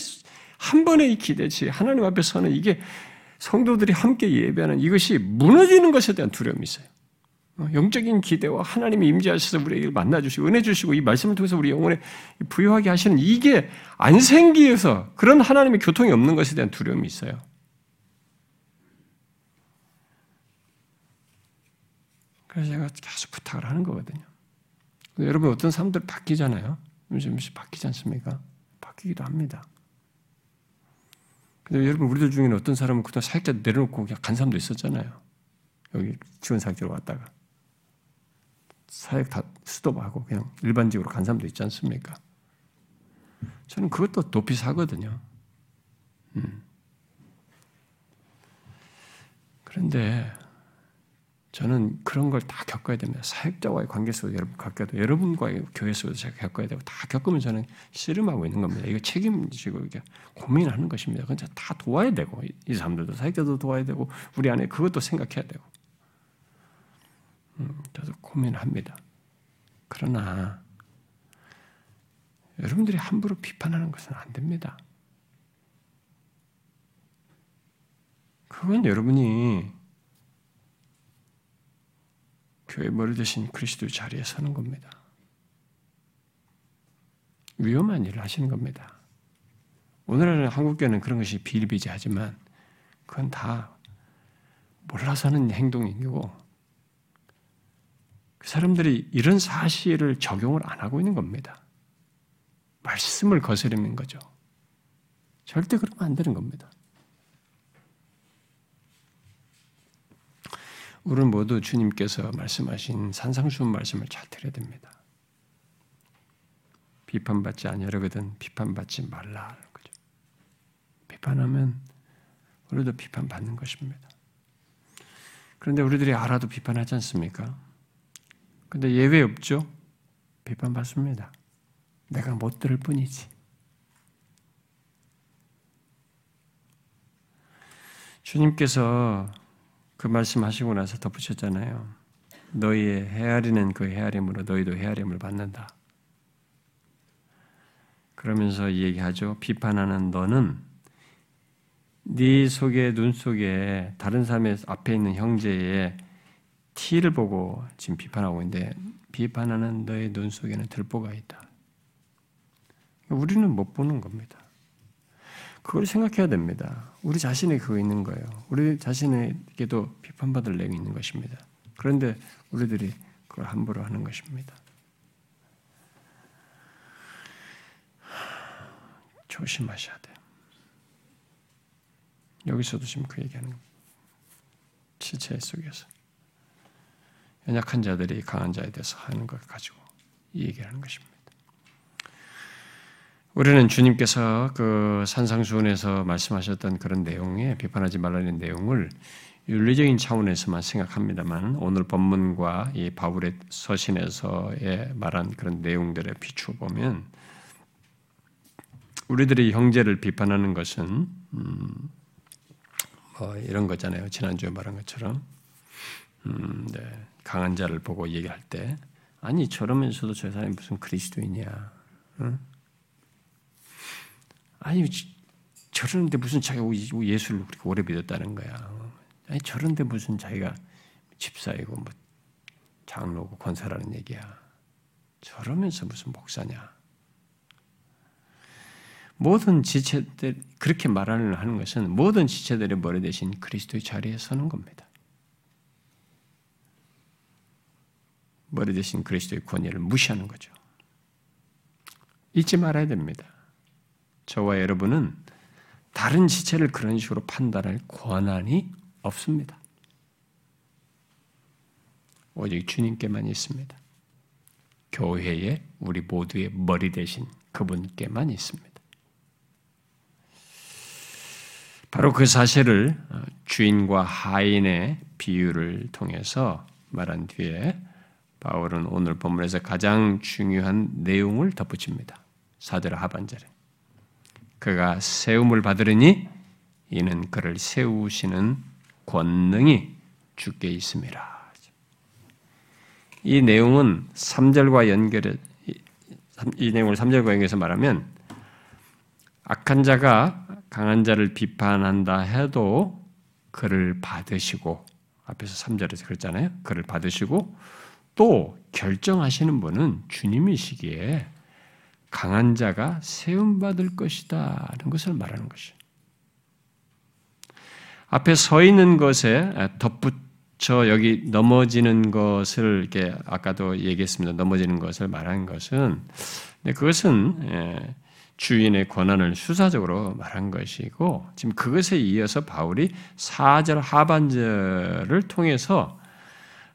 한 번의 기대치, 하나님 앞에 서는 이게 성도들이 함께 예배하는 이것이 무너지는 것에 대한 두려움이 있어요. 어, 영적인 기대와 하나님이 임재하셔서 우리에게 만나 주시고 은혜 주시고 이 말씀을 통해서 우리 영혼에 부여하게 하시는 이게 안 생기어서 그런 하나님의 교통이 없는 것에 대한 두려움이 있어요. 그래서 제가 계속 부탁을 하는 거거든요. 여러분 어떤 사람들 바뀌잖아요. 요즘씩 바뀌지 않습니까? 바뀌기도 합니다. 근데 여러분 우리들 중에는 어떤 사람은 그냥 사역자 내려놓고 그냥 간 사람도 있었잖아요. 여기 지원 사역자로 왔다가 사역 다 스톱하고 그냥 일반적으로 간 사람도 있지 않습니까? 저는 그것도 높이 사거든요. 음. 그런데 저는 그런 걸 다 겪어야 됩니다. 사역자와의 관계 속에서 여러분 겪어도 여러분과의 교회 속에서 제가 겪어야 되고 다 겪으면 저는 씨름하고 있는 겁니다. 이거 책임지고 이게 고민하는 것입니다. 그건 다 도와야 되고 이 사람들도 사역자도 도와야 되고 우리 안에 그것도 생각해야 되고 음, 저도 고민합니다. 그러나 여러분들이 함부로 비판하는 것은 안 됩니다. 그건 여러분이 교회 머리 대신 그리스도 자리에 서는 겁니다. 위험한 일을 하시는 겁니다. 오늘날은 한국교회는 그런 것이 비일비재하지만 그건 다 몰라서 하는 행동이고 그 사람들이 이런 사실을 적용을 안 하고 있는 겁니다. 말씀을 거스르는 거죠. 절대 그러면 안 되는 겁니다. 우리는 모두 주님께서 말씀하신 산상수훈 말씀을 잘 들어야 됩니다. 비판받지 아니하거든 비판받지 말라 거죠. 비판하면 우리도 비판받는 것입니다. 그런데 우리들이 알아도 비판하지 않습니까? 근데 예외 없죠? 비판받습니다. 내가 못 들을 뿐이지. 주님께서 그 말씀하시고 나서 덧붙였잖아요. 너희의 헤아리는 그 헤아림으로 너희도 헤아림을 받는다. 그러면서 얘기하죠. 비판하는 너는 네 속에 눈 속에 다른 사람의 앞에 있는 형제의 티를 보고 지금 비판하고 있는데 비판하는 너의 눈 속에는 들보가 있다. 우리는 못 보는 겁니다. 그걸 생각해야 됩니다. 우리 자신에 그거 있는 거예요. 우리 자신에게도 비판받을 내용이 있는 것입니다. 그런데 우리들이 그걸 함부로 하는 것입니다. 조심하셔야 돼요. 여기서도 지금 그 얘기하는 지체 속에서 연약한 자들이 강한 자에 대해서 하는 것 가지고 이 얘기를 하는 것입니다. 우리는 주님께서 그 산상수훈에서 말씀하셨던 그런 내용에 비판하지 말라는 내용을 윤리적인 차원에서만 생각합니다만 오늘 본문과 이 바울의 서신에서의 말한 그런 내용들에 비추어 보면 우리들이 형제를 비판하는 것은 음, 뭐 이런 거잖아요. 지난주에 말한 것처럼 음, 네. 강한 자를 보고 얘기할 때 아니 저러면서도 저 사람이 무슨 그리스도이냐? 응? 아니 저러는데 무슨 자기가 예수를 그렇게 오래 믿었다는 거야. 아니 저런데 무슨 자기가 집사이고 뭐 장로고 권사라는 얘기야. 저러면서 무슨 목사냐. 모든 지체들 그렇게 말하는 것은 모든 지체들의 머리 대신 그리스도의 자리에 서는 겁니다. 머리 대신 그리스도의 권위를 무시하는 거죠. 잊지 말아야 됩니다. 저와 여러분은 다른 지체를 그런 식으로 판단할 권한이 없습니다. 오직 주님께만 있습니다. 교회에 우리 모두의 머리 대신 그분께만 있습니다. 바로 그 사실을 어, 주인과 하인의 비유를 통해서 말한 뒤에 바울은 오늘 본문에서 가장 중요한 내용을 덧붙입니다. 사절 하반절에. 그가 세움을 받으리니 이는 그를 세우시는 권능이 주께 있음이라. 이 내용은 3절과 연결해 이 내용을 3절과 연결해서 말하면 악한 자가 강한 자를 비판한다 해도 그를 받으시고 앞에서 3절에서 그랬잖아요. 그를 받으시고 또 결정하시는 분은 주님이시기에 강한 자가 세움받을 것이다. 는 것을 말하는 것이죠. 앞에 서 있는 것에 덧붙여 여기 넘어지는 것을 이렇게 아까도 얘기했습니다. 넘어지는 것을 말한 것은 그것은 예, 주인의 권한을 수사적으로 말한 것이고 지금 그것에 이어서 바울이 4절 하반절을 통해서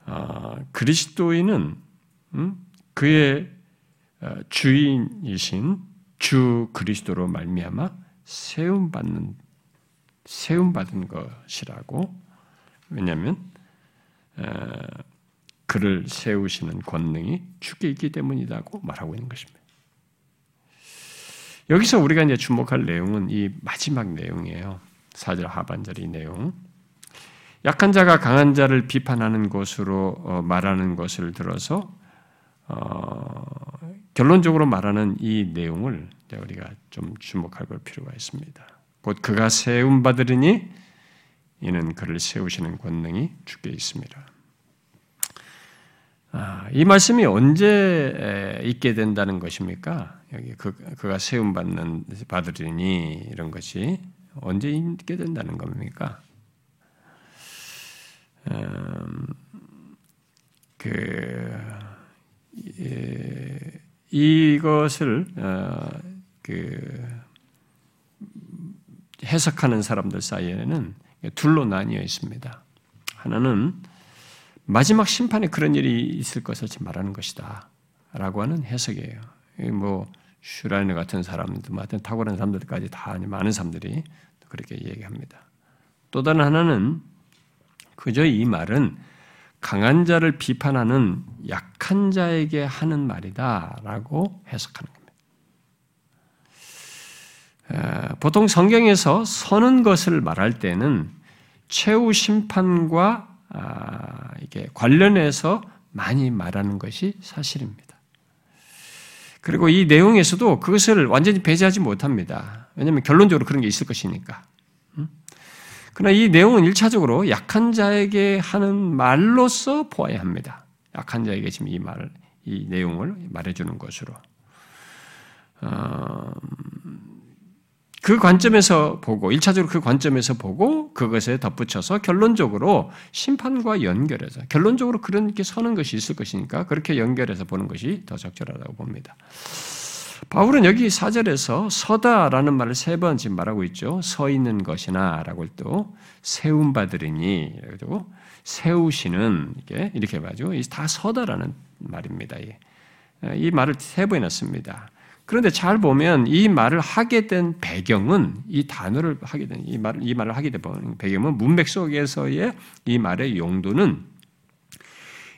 어, 그리스도인은 음? 그의 어, 주인이신 주 그리스도로 말미암아 세움 받는 세움 받은 것이라고 왜냐하면 어, 그를 세우시는 권능이 주께 있기 때문이라고 말하고 있는 것입니다. 여기서 우리가 이제 주목할 내용은 이 마지막 내용이에요. 4절 하반절의 내용. 약한 자가 강한 자를 비판하는 것으로 어, 말하는 것을 들어서 어, 결론적으로 말하는 이 내용을 우리가 좀 주목할 필요가 있습니다. 곧 그가 세움 받으리니 이는 그를 세우시는 권능이 주께 있습니다. 아, 이 말씀이 언제 있게 된다는 것입니까? 여기 그, 그가 세움 받는 받으리니 이런 것이 언제 있게 된다는 겁니까? 음, 그 예, 이것을 어, 그 해석하는 사람들 사이에는 둘로 나뉘어 있습니다. 하나는 마지막 심판에 그런 일이 있을 것을 말하는 것이다. 라고 하는 해석이에요. 뭐, 슈라이너 같은 사람들, 뭐 하여튼 탁월한 사람들까지 다 많은 사람들이 그렇게 얘기합니다. 또 다른 하나는 그저 이 말은 강한 자를 비판하는 약한 자에게 하는 말이다라고 해석하는 겁니다. 보통 성경에서 서는 것을 말할 때는 최후 심판과 아, 관련해서 많이 말하는 것이 사실입니다. 그리고 이 내용에서도 그것을 완전히 배제하지 못합니다. 왜냐하면 결론적으로 그런 게 있을 것이니까. 그러나 이 내용은 일차적으로 약한 자에게 하는 말로서 보아야 합니다. 약한 자에게 지금 이 말을, 이 내용을 말해주는 것으로. 어, 그 관점에서 보고, 일차적으로그 관점에서 보고 그것에 덧붙여서 결론적으로 심판과 연결해서, 결론적으로 그런 게 서는 것이 있을 것이니까 그렇게 연결해서 보는 것이 더 적절하다고 봅니다. 바울은 여기 사절에서 서다라는 말을 세 번 지금 말하고 있죠. 서 있는 것이나라고 또 세움 받으리니 그리고 세우시는 이게 이렇게 말죠. 다 서다라는 말입니다. 이 말을 세 번이나 씁니다. 그런데 잘 보면 이 말을 하게 된 배경은 이 단어를 하게 된 이 말을 이 말을 하게 된 배경은 문맥 속에서의 이 말의 용도는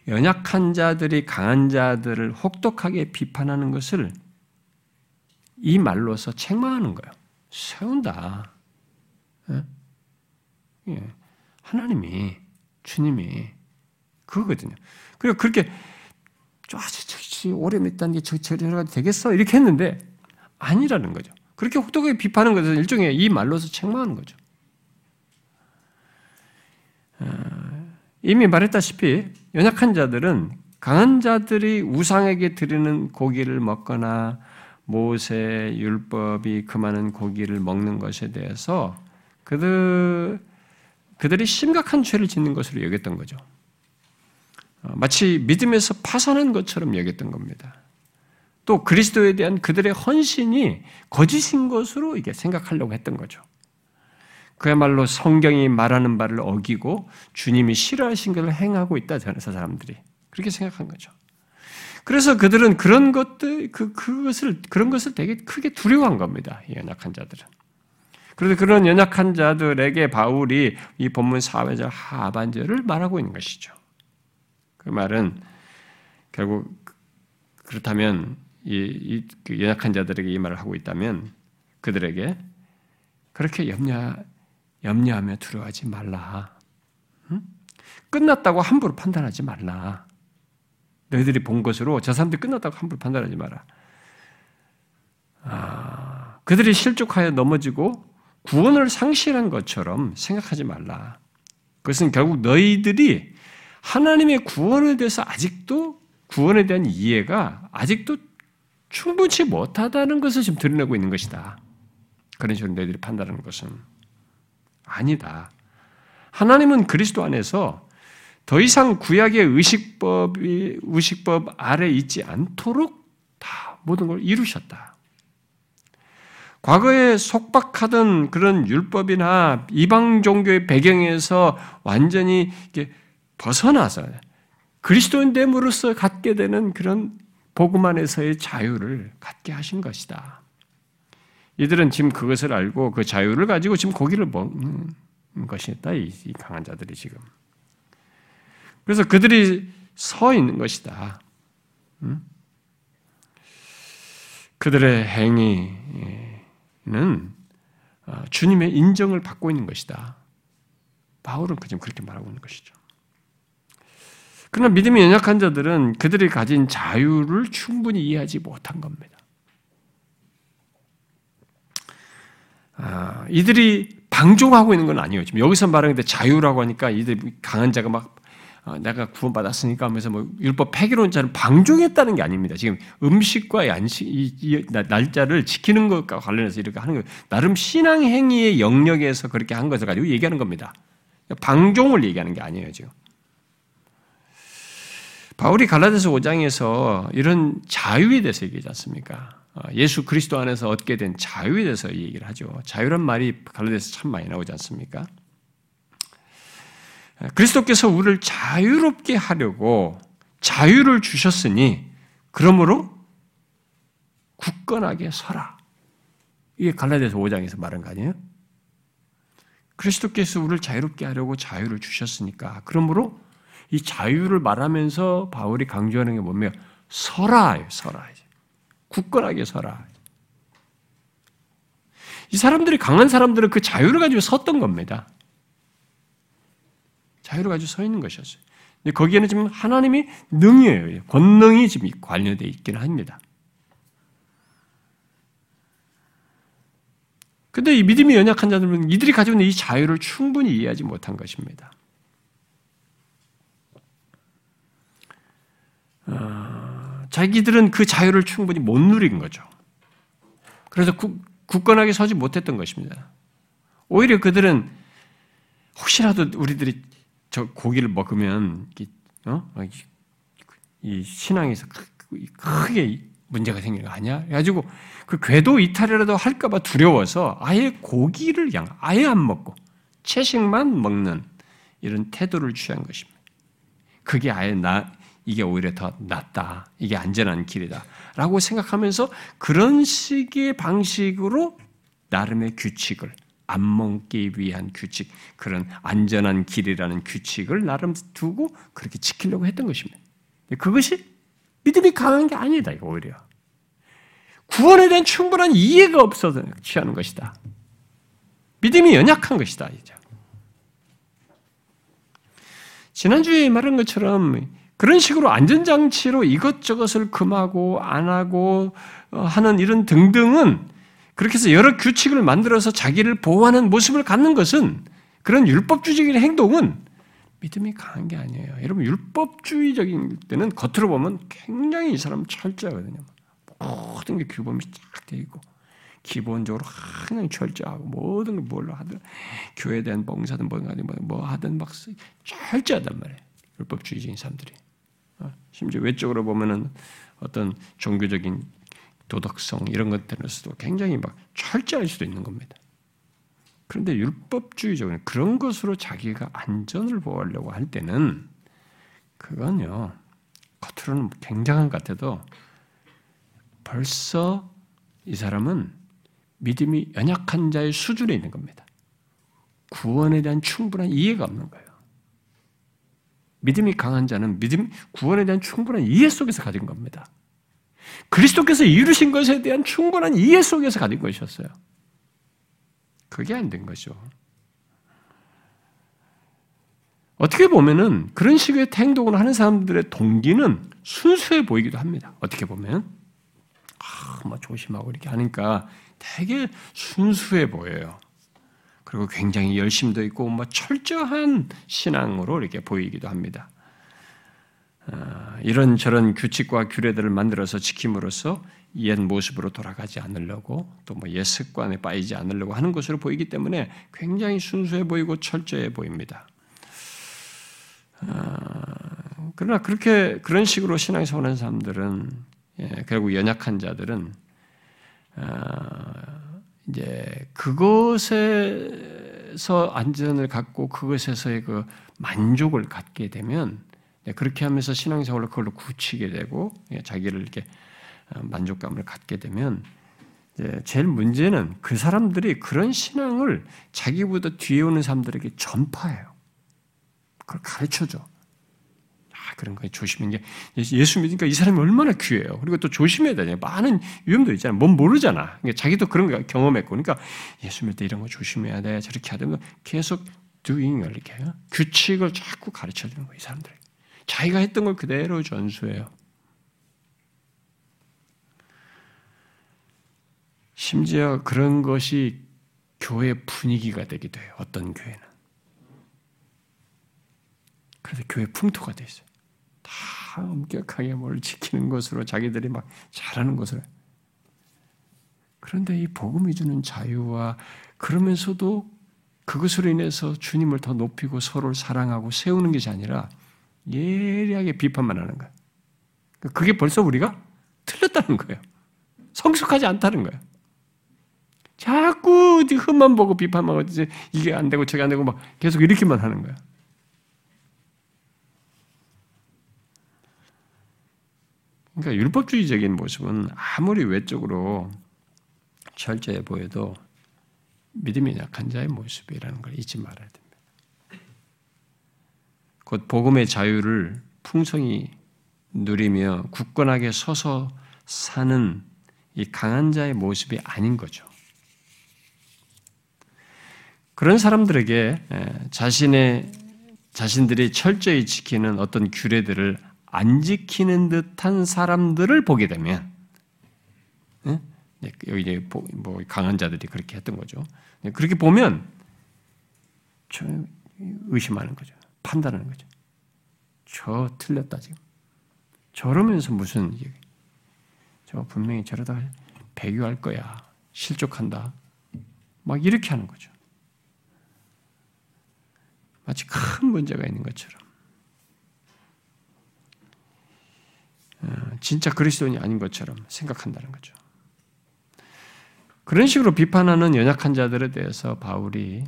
연약한 자들이 강한 자들을 혹독하게 비판하는 것을 이 말로서 책망하는 거예요. 세운다. 예? 예. 하나님이, 주님이, 그거거든요. 그리고 그렇게, 저, 오래 믿다는 게 저, 저래가 되겠어? 이렇게 했는데, 아니라는 거죠. 그렇게 혹독하게 비판하는 것은 일종의 이 말로서 책망하는 거죠. 어, 이미 말했다시피, 연약한 자들은 강한 자들이 우상에게 드리는 고기를 먹거나 모세 율법이 그 많은 고기를 먹는 것에 대해서 그들 그들이 심각한 죄를 짓는 것으로 여겼던 거죠. 어, 마치 믿음에서 파산한 것처럼 여겼던 겁니다. 또 그리스도에 대한 그들의 헌신이 거짓인 것으로 이게 생각하려고 했던 거죠. 그야말로 성경이 말하는 바를 어기고 주님이 싫어하신 것을 행하고 있다, 저 사람들이. 그렇게 생각한 거죠. 그래서 그들은 그런 것들, 그, 그것을, 그런 것을 되게 크게 두려워한 겁니다. 이 연약한 자들은. 그래서 그런 연약한 자들에게 바울이 이 본문 4회절 하반절을 말하고 있는 것이죠. 그 말은 결국 그렇다면 이, 이그 연약한 자들에게 이 말을 하고 있다면 그들에게 그렇게 염려 염려하며 두려워하지 말라. 응? 끝났다고 함부로 판단하지 말라. 너희들이 본 것으로 저 사람들이 끝났다고 함부로 판단하지 마라. 아, 그들이 실족하여 넘어지고 구원을 상실한 것처럼 생각하지 말라. 그것은 결국 너희들이 하나님의 구원에 대해서 아직도 구원에 대한 이해가 아직도 충분치 못하다는 것을 지금 드러내고 있는 것이다. 그런 식으로 너희들이 판단하는 것은 아니다. 하나님은 그리스도 안에서 더 이상 구약의 의식법이 의식법 아래 있지 않도록 다 모든 걸 이루셨다. 과거에 속박하던 그런 율법이나 이방 종교의 배경에서 완전히 벗어나서 그리스도인 됨으로써 갖게 되는 그런 복음 안에서의 자유를 갖게 하신 것이다. 이들은 지금 그것을 알고 그 자유를 가지고 지금 고기를 먹는 것이다. 이 강한 자들이 지금. 그래서 그들이 서 있는 것이다. 그들의 행위는 어, 주님의 인정을 받고 있는 것이다. 바울은 지금 그렇게 말하고 있는 것이죠. 그러나 믿음이 연약한 자들은 그들이 가진 자유를 충분히 이해하지 못한 겁니다. 아, 이들이 방종하고 있는 건 아니에요. 지금 여기서 말하는데 자유라고 하니까 이들 강한 자가 막 아, 내가 구원받았으니까 하면서 뭐 율법 폐기론자를 방종했다는 게 아닙니다. 지금 음식과 양식, 이, 이 날짜를 지키는 것과 관련해서 이렇게 하는 거예요. 나름 신앙 행위의 영역에서 그렇게 한 것을 가지고 얘기하는 겁니다. 방종을 얘기하는 게 아니에요, 지금. 바울이 갈라디아서 5장에서 이런 자유에 대해서 얘기하지 않습니까? 어, 예수 그리스도 안에서 얻게 된 자유에 대해서 얘기를 하죠. 자유란 말이 갈라디아서 참 많이 나오지 않습니까? 그리스도께서 우리를 자유롭게 하려고 자유를 주셨으니 그러므로 굳건하게 서라. 이게 갈라디아서 5장에서 말한 거 아니에요? 그리스도께서 우리를 자유롭게 하려고 자유를 주셨으니까 그러므로 이 자유를 말하면서 바울이 강조하는 게 뭐냐면 서라, 서라. 굳건하게 서라. 이 사람들이 강한 사람들은 그 자유를 가지고 섰던 겁니다. 자유를 가지고 서 있는 것이었어요. 근데 거기에는 지금 하나님이 능이에요. 권능이 지금 관련되어 있기는 합니다. 근데 이 믿음이 연약한 자들은 이들이 가지고 있는 이 자유를 충분히 이해하지 못한 것입니다. 어, 자기들은 그 자유를 충분히 못 누린 거죠. 그래서 구, 굳건하게 서지 못했던 것입니다. 오히려 그들은 혹시라도 우리들이 저 고기를 먹으면 어? 이 신앙에서 크게 문제가 생기는 거 아니야? 그래가지고 그 궤도 이탈이라도 할까봐 두려워서 아예 고기를 양 아예 안 먹고 채식만 먹는 이런 태도를 취한 것입니다. 그게 아예 나 이게 오히려 더 낫다. 이게 안전한 길이다. 라고 생각하면서 그런 식의 방식으로 나름의 규칙을 안 먹기 위한 규칙, 그런 안전한 길이라는 규칙을 나름 두고 그렇게 지키려고 했던 것입니다. 그것이 믿음이 강한 게 아니다, 오히려. 구원에 대한 충분한 이해가 없어서 취하는 것이다. 믿음이 연약한 것이다, 이제. 지난주에 말한 것처럼 그런 식으로 안전장치로 이것저것을 금하고 안 하고 어, 하는 이런 등등은 그렇게 해서 여러 규칙을 만들어서 자기를 보호하는 모습을 갖는 것은 그런 율법주의적인 행동은 믿음이 강한 게 아니에요. 여러분 율법주의적인 때는 겉으로 보면 굉장히 이 사람 철저하거든요. 모든 게 규범이 쫙 되어 있고 기본적으로 항상 철저하고 모든 걸 뭘로 하든 교회에 대한 봉사든 뭐든 뭐 하든 막 철저하단 말이에요. 율법주의적인 사람들이. 심지어 외적으로 보면은 어떤 종교적인 도덕성 이런 것들에서도 굉장히 막 철저할 수도 있는 겁니다. 그런데 율법주의적으로 그런 것으로 자기가 안전을 보호하려고 할 때는 그건요 겉으로는 굉장한 것 같아도 벌써 이 사람은 믿음이 연약한 자의 수준에 있는 겁니다. 구원에 대한 충분한 이해가 없는 거예요. 믿음이 강한 자는 믿음 구원에 대한 충분한 이해 속에서 가진 겁니다. 그리스도께서 이루신 것에 대한 충분한 이해 속에서 가진 것이었어요. 그게 안 된 거죠. 어떻게 보면은 그런 식의 행동을 하는 사람들의 동기는 순수해 보이기도 합니다. 어떻게 보면 아, 뭐 조심하고 이렇게 하니까 되게 순수해 보여요. 그리고 굉장히 열심도 있고 뭐 철저한 신앙으로 이렇게 보이기도 합니다. 아, 이런 저런 규칙과 규례들을 만들어서 지킴으로써 옛 모습으로 돌아가지 않으려고 또 뭐 옛 습관에 빠지지 않으려고 하는 것으로 보이기 때문에 굉장히 순수해 보이고 철저해 보입니다. 아, 그러나 그렇게 그런 식으로 신앙생활하는 사람들은 예, 결국 연약한 자들은 아, 이제 그것에서 안전을 갖고 그것에서의 그 만족을 갖게 되면 네, 그렇게 하면서 신앙생활을 그걸로 굳히게 되고 예, 자기를 이렇게 어, 만족감을 갖게 되면 제일 문제는 그 사람들이 그런 신앙을 자기보다 뒤에 오는 사람들에게 전파해요. 그걸 가르쳐줘. 아, 그런 거에 조심한 게 예수 믿으니까 이 사람이 얼마나 귀해요. 그리고 또 조심해야 되냐. 많은 위험도 있잖아. 뭔 모르잖아. 그러니까 자기도 그런 거 경험했고. 그러니까 예수 믿을 때 이런 거 조심해야 돼. 저렇게 하면 계속 doing 이렇게 규칙을 자꾸 가르쳐 주는 거예요. 이 사람들. 자기가 했던 걸 그대로 전수해요. 심지어 그런 것이 교회 분위기가 되기도 해요. 어떤 교회는. 그래서 교회 풍토가 돼 있어요. 다 엄격하게 뭘 지키는 것으로 자기들이 막 잘하는 것으로. 그런데 이 복음이 주는 자유와 그러면서도 그것으로 인해서 주님을 더 높이고 서로를 사랑하고 세우는 것이 아니라 예리하게 비판만 하는 거예요. 그게 벌써 우리가 틀렸다는 거예요. 성숙하지 않다는 거예요. 자꾸 흠만 보고 비판만 하고 이게 안 되고 저게 안 되고 막 계속 이렇게만 하는 거야. 그러니까 율법주의적인 모습은 아무리 외적으로 철저해 보여도 믿음이 약한 자의 모습이라는 걸 잊지 말아야 됩니다. 곧 복음의 자유를 풍성히 누리며 굳건하게 서서 사는 이 강한 자의 모습이 아닌 거죠. 그런 사람들에게 자신의 자신들이 철저히 지키는 어떤 규례들을 안 지키는 듯한 사람들을 보게 되면 여기 이제 뭐 강한 자들이 그렇게 했던 거죠. 그렇게 보면 의심하는 거죠. 판단하는 거죠. 저 틀렸다 지금. 저러면서 무슨 저 분명히 저러다 배교할 거야. 실족한다. 막 이렇게 하는 거죠. 마치 큰 문제가 있는 것처럼. 어, 진짜 그리스도인이 아닌 것처럼 생각한다는 거죠. 그런 식으로 비판하는 연약한 자들에 대해서 바울이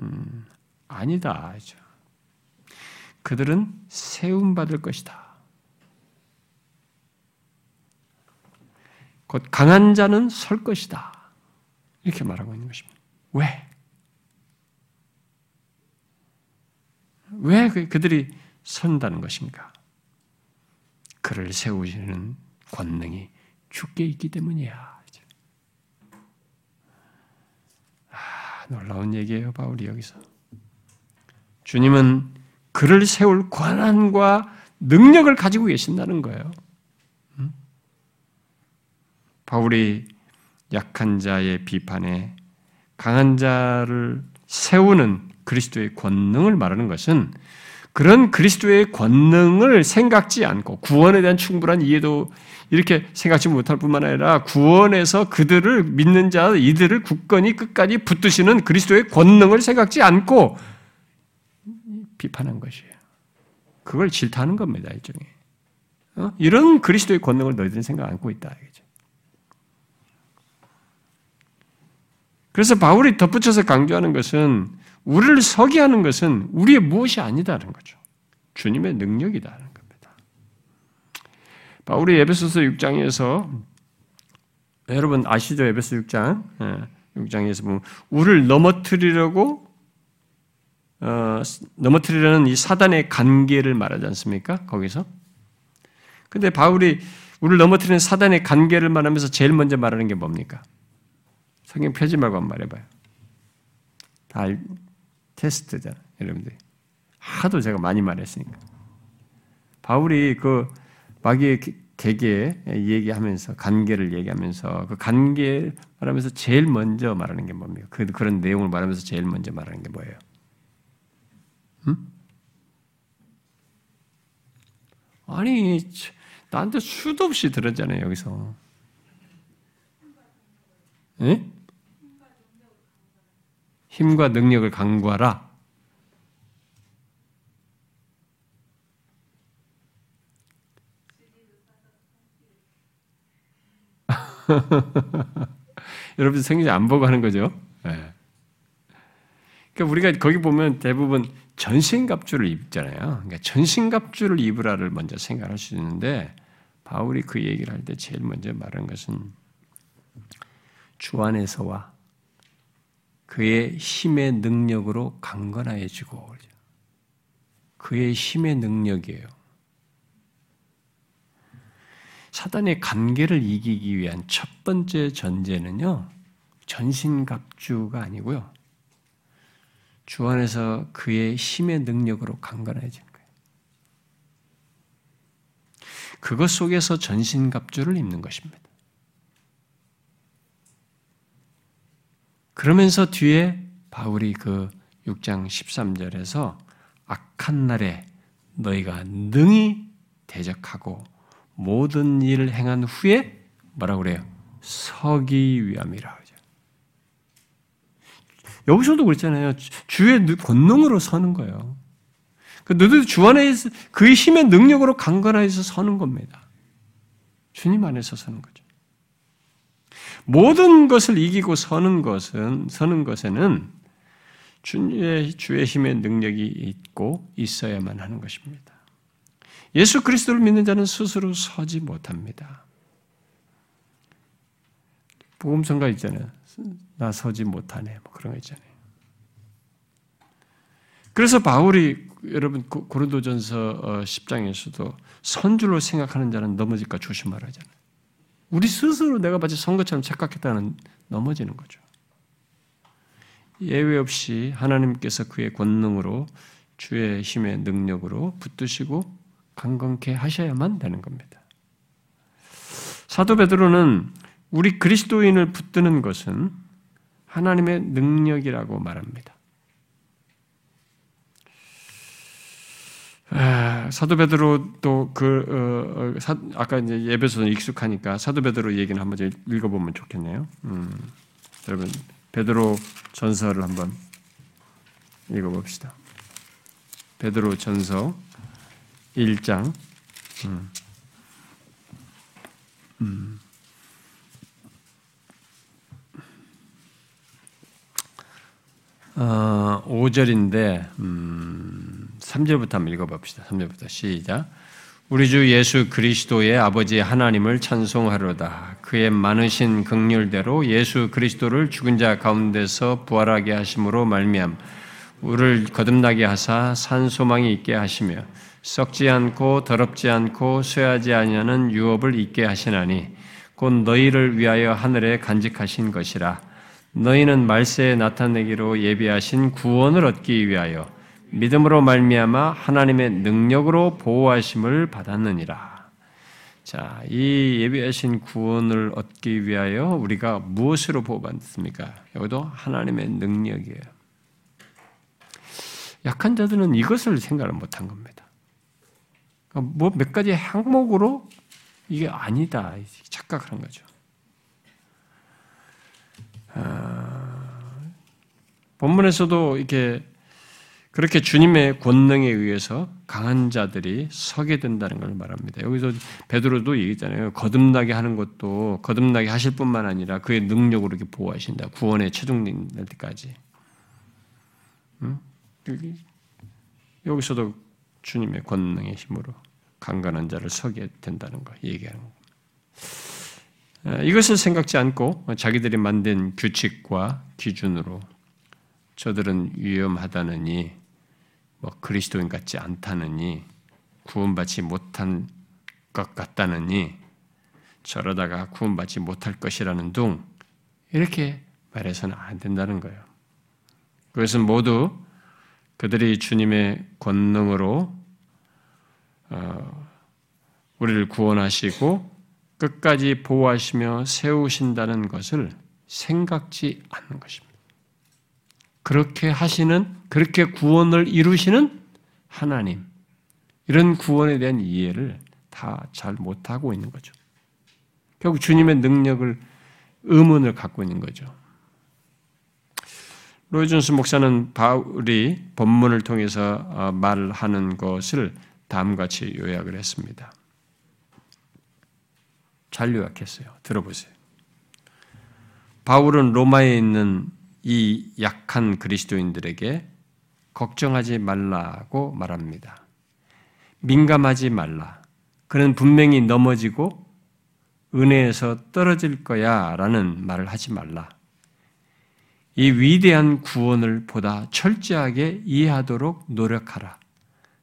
음, 아니다. 그 들은 세움 받을 것이다. 곧 강한 자는 설 것이다. 이렇게 말하고 있는 것입니다. 왜? 왜 그, 그들이 선다는 것인가? 그를 세우시는 권능이 주께 있기 때문이야. 아, 놀라운 얘기예요, 바울이 여기서. 주님은 그를 세울 권한과 능력을 가지고 계신다는 거예요. 음? 바울이 약한 자의 비판에 강한 자를 세우는 그리스도의 권능을 말하는 것은 그런 그리스도의 권능을 생각지 않고 구원에 대한 충분한 이해도 이렇게 생각지 못할 뿐만 아니라 구원에서 그들을 믿는 자 이들을 굳건히 끝까지 붙드시는 그리스도의 권능을 생각지 않고 비판한 것이에요. 그걸 질타하는 겁니다, 일종의. 어? 이런 그리스도의 권능을 너희들은 생각 안고 있다. 이거죠. 그래서 바울이 덧붙여서 강조하는 것은 우리를 서게 하는 것은 우리의 무엇이 아니다는 거죠. 주님의 능력이다는 겁니다. 바울이 에베소서 6장에서 여러분 아시죠? 에베소 6장. 6장에서 보면 우리를 넘어뜨리려고 어, 넘어뜨리려는 이 사단의 관계를 말하지 않습니까? 거기서. 근데 바울이 우리를 넘어뜨리는 사단의 관계를 말하면서 제일 먼저 말하는 게 뭡니까? 성경 펴지 말고 한번 말해봐요. 다 테스트잖아, 여러분들. 하도 제가 많이 말했으니까. 바울이 그 마귀의 개개 얘기하면서 관계를 얘기하면서 그 관계 말하면서 제일 먼저 말하는 게 뭡니까? 그 그런 내용을 말하면서 제일 먼저 말하는 게 뭐예요? 음? 아니 나한테 수도 없이 들었잖아요 여기서. 예? 힘과 능력을 강구하라. 여러분 생일 안 보고 하는 거죠? 네. 그러니까 우리가 거기 보면 대부분 전신갑주를 입잖아요. 그러니까 전신갑주를 입으라를 먼저 생각할 수 있는데 바울이 그 얘기를 할 때 제일 먼저 말한 것은 주 안에서와 그의 힘의 능력으로 강건하여지고 그의 힘의 능력이에요. 사단의 관계를 이기기 위한 첫 번째 전제는요, 전신갑주가 아니고요, 주 안에서 그의 힘의 능력으로 강건해지는 거예요. 그것 속에서 전신갑주를 입는 것입니다. 그러면서 뒤에 바울이 그 6장 13절에서 악한 날에 너희가 능히 대적하고 모든 일을 행한 후에 뭐라고 그래요? 서기 위함이라. 여기서도 그랬잖아요. 주의 권능으로 서는 거예요. 그 너희들 주 안에 그의 힘의 능력으로 강건하여서 서는 겁니다. 주님 안에서 서는 거죠. 모든 것을 이기고 서는 것은 서는 것에는 주의 주의 힘의 능력이 있고 있어야만 하는 것입니다. 예수 그리스도를 믿는 자는 스스로 서지 못합니다. 복음성가 있잖아요. 나 서지 못하네. 뭐 그런 거 있잖아요. 그래서 바울이 여러분 고린도전서 10장에서도 어, 선줄로 생각하는 자는 넘어질까 조심하라잖아요. 우리 스스로 내가 마치 선거처럼 착각했다는 넘어지는 거죠. 예외 없이 하나님께서 그의 권능으로 주의 힘의 능력으로 붙드시고 강건케 하셔야만 되는 겁니다. 사도 베드로는 우리 그리스도인을 붙드는 것은 하나님의 능력이라고 말합니다. 아, 사도 베드로도 그 어, 사, 아까 이제 예배소는 익숙하니까 사도 베드로 얘기는 한번 읽어보면 좋겠네요. 음, 여러분 베드로 전서를 한번 읽어봅시다. 베드로 전서 1장 음. 음. 어, 5절인데 음, 3절부터 한번 읽어봅시다. 3절부터 시작. 우리 주 예수 그리스도의 아버지 하나님을 찬송하로다. 그의 많으신 극률대로 예수 그리스도를 죽은 자 가운데서 부활하게 하심으로 말미암 우리를 거듭나게 하사 산 소망이 있게 하시며 썩지 않고 더럽지 않고 쇠하지 아니하는 유업을 있게 하시나니 곧 너희를 위하여 하늘에 간직하신 것이라 너희는 말세에 나타내기로 예비하신 구원을 얻기 위하여 믿음으로 말미암아 하나님의 능력으로 보호하심을 받았느니라. 자, 이 예비하신 구원을 얻기 위하여 우리가 무엇으로 보호받습니까? 여기도 하나님의 능력이에요. 약한 자들은 이것을 생각을 못한 겁니다. 그러니까 뭐몇 가지 항목으로 이게 아니다 착각하는 거죠. 아, 본문에서도 이렇게 그렇게 주님의 권능에 의해서 강한 자들이 서게 된다는 걸 말합니다. 여기서 베드로도 얘기했잖아요. 거듭나게 하는 것도 거듭나게 하실 뿐만 아니라 그의 능력으로 이렇게 보호하신다. 구원의 최종 날 때까지. 응? 여기서도 주님의 권능의 힘으로 강건한 자를 서게 된다는 거 얘기하는 거. 이것을 생각지 않고 자기들이 만든 규칙과 기준으로 저들은 위험하다느니 뭐 그리스도인 같지 않다느니 구원받지 못한 것 같다느니 저러다가 구원받지 못할 것이라는 둥 이렇게 말해서는 안 된다는 거예요. 그것은 모두 그들이 주님의 권능으로 어, 우리를 구원하시고 끝까지 보호하시며 세우신다는 것을 생각지 않는 것입니다. 그렇게 하시는, 그렇게 구원을 이루시는 하나님, 이런 구원에 대한 이해를 다 잘 못하고 있는 거죠. 결국 주님의 능력을 의문을 갖고 있는 거죠. 로이준스 목사는 바울이 본문을 통해서 어, 말하는 것을 다음과 같이 요약을 했습니다. 잘 요약했어요. 들어보세요. 바울은 로마에 있는 이 약한 그리스도인들에게 걱정하지 말라고 말합니다. 민감하지 말라. 그는 분명히 넘어지고 은혜에서 떨어질 거야 라는 말을 하지 말라. 이 위대한 구원을 보다 철저하게 이해하도록 노력하라.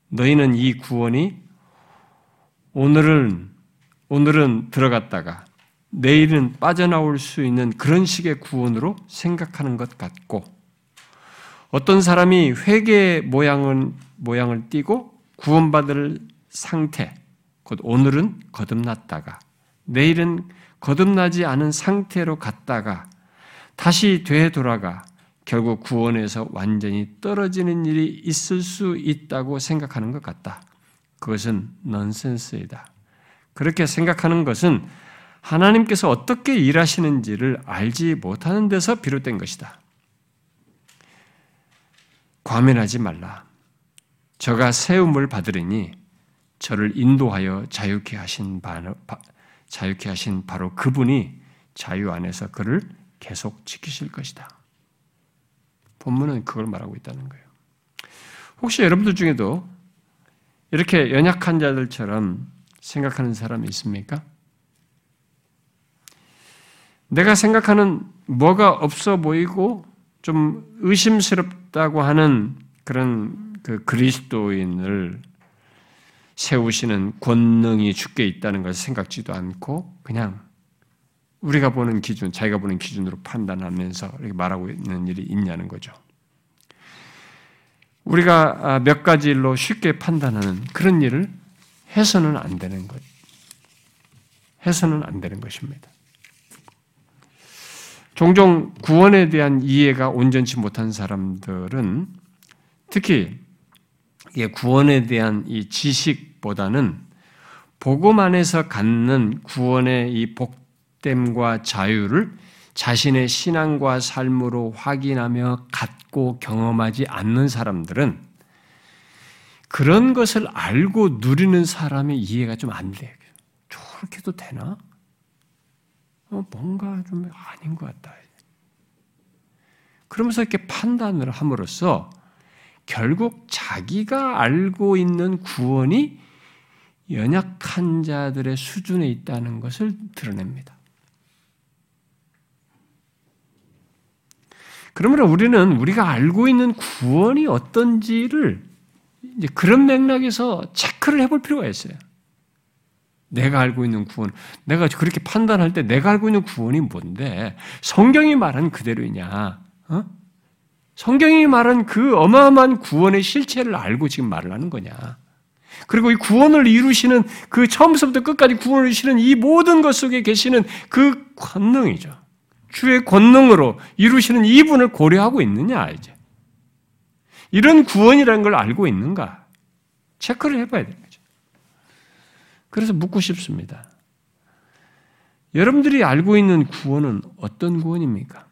너희는 이 구원이 오늘은 오늘은 들어갔다가 내일은 빠져나올 수 있는 그런 식의 구원으로 생각하는 것 같고 어떤 사람이 회개의 모양은 모양을 띠고 구원받을 상태 곧 오늘은 거듭났다가 내일은 거듭나지 않은 상태로 갔다가 다시 되돌아가 결국 구원에서 완전히 떨어지는 일이 있을 수 있다고 생각하는 것 같다. 그것은 넌센스이다. 그렇게 생각하는 것은 하나님께서 어떻게 일하시는지를 알지 못하는 데서 비롯된 것이다. 과면하지 말라. 저가 세움을 받으리니 저를 인도하여 자유케 하신 바로, 자유케 하신 바로 그분이 자유 안에서 그를 계속 지키실 것이다. 본문은 그걸 말하고 있다는 거예요. 혹시 여러분들 중에도 이렇게 연약한 자들처럼 생각하는 사람이 있습니까? 내가 생각하는 뭐가 없어 보이고 좀 의심스럽다고 하는 그런 그 그리스도인을 세우시는 권능이 주께 있다는 것을 생각지도 않고 그냥 우리가 보는 기준, 자기가 보는 기준으로 판단하면서 이렇게 말하고 있는 일이 있냐는 거죠. 우리가 아, 몇 가지 일로 쉽게 판단하는 그런 일을 해서는 안 되는 것. 해서는 안 되는 것입니다. 종종 구원에 대한 이해가 온전치 못한 사람들은 특히 구원에 대한 이 지식보다는 복음 안에서 갖는 구원의 이 복됨과 자유를 자신의 신앙과 삶으로 확인하며 갖고 경험하지 않는 사람들은 그런 것을 알고 누리는 사람의 이해가 좀 안 돼. 저렇게도 되나? 어, 뭔가 좀 아닌 것 같다. 그러면서 이렇게 판단을 함으로써 결국 자기가 알고 있는 구원이 연약한 자들의 수준에 있다는 것을 드러냅니다. 그러므로 우리는 우리가 알고 있는 구원이 어떤지를 이제 그런 맥락에서 체크를 해볼 필요가 있어요. 내가 알고 있는 구원, 내가 그렇게 판단할 때 내가 알고 있는 구원이 뭔데? 성경이 말한 그대로이냐? 어? 성경이 말한 그 어마어마한 구원의 실체를 알고 지금 말을 하는 거냐? 그리고 이 구원을 이루시는 그 처음부터 끝까지 구원을 이루시는 이 모든 것 속에 계시는 그 권능이죠. 주의 권능으로 이루시는 이분을 고려하고 있느냐, 이제. 이런 구원이라는 걸 알고 있는가? 체크를 해봐야 되는 거죠. 그래서 묻고 싶습니다. 여러분들이 알고 있는 구원은 어떤 구원입니까?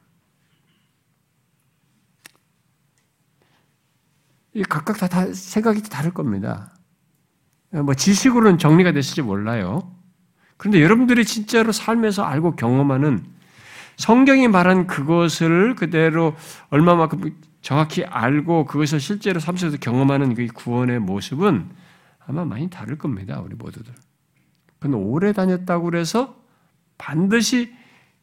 각각 다, 다 생각이 다를 겁니다. 뭐 지식으로는 정리가 됐을지 몰라요. 그런데 여러분들이 진짜로 삶에서 알고 경험하는 성경이 말한 그것을 그대로 얼마만큼 정확히 알고 그것을 실제로 삶 속에서 경험하는 그 구원의 모습은 아마 많이 다를 겁니다. 우리 모두들. 그건 오래 다녔다고 그래서 반드시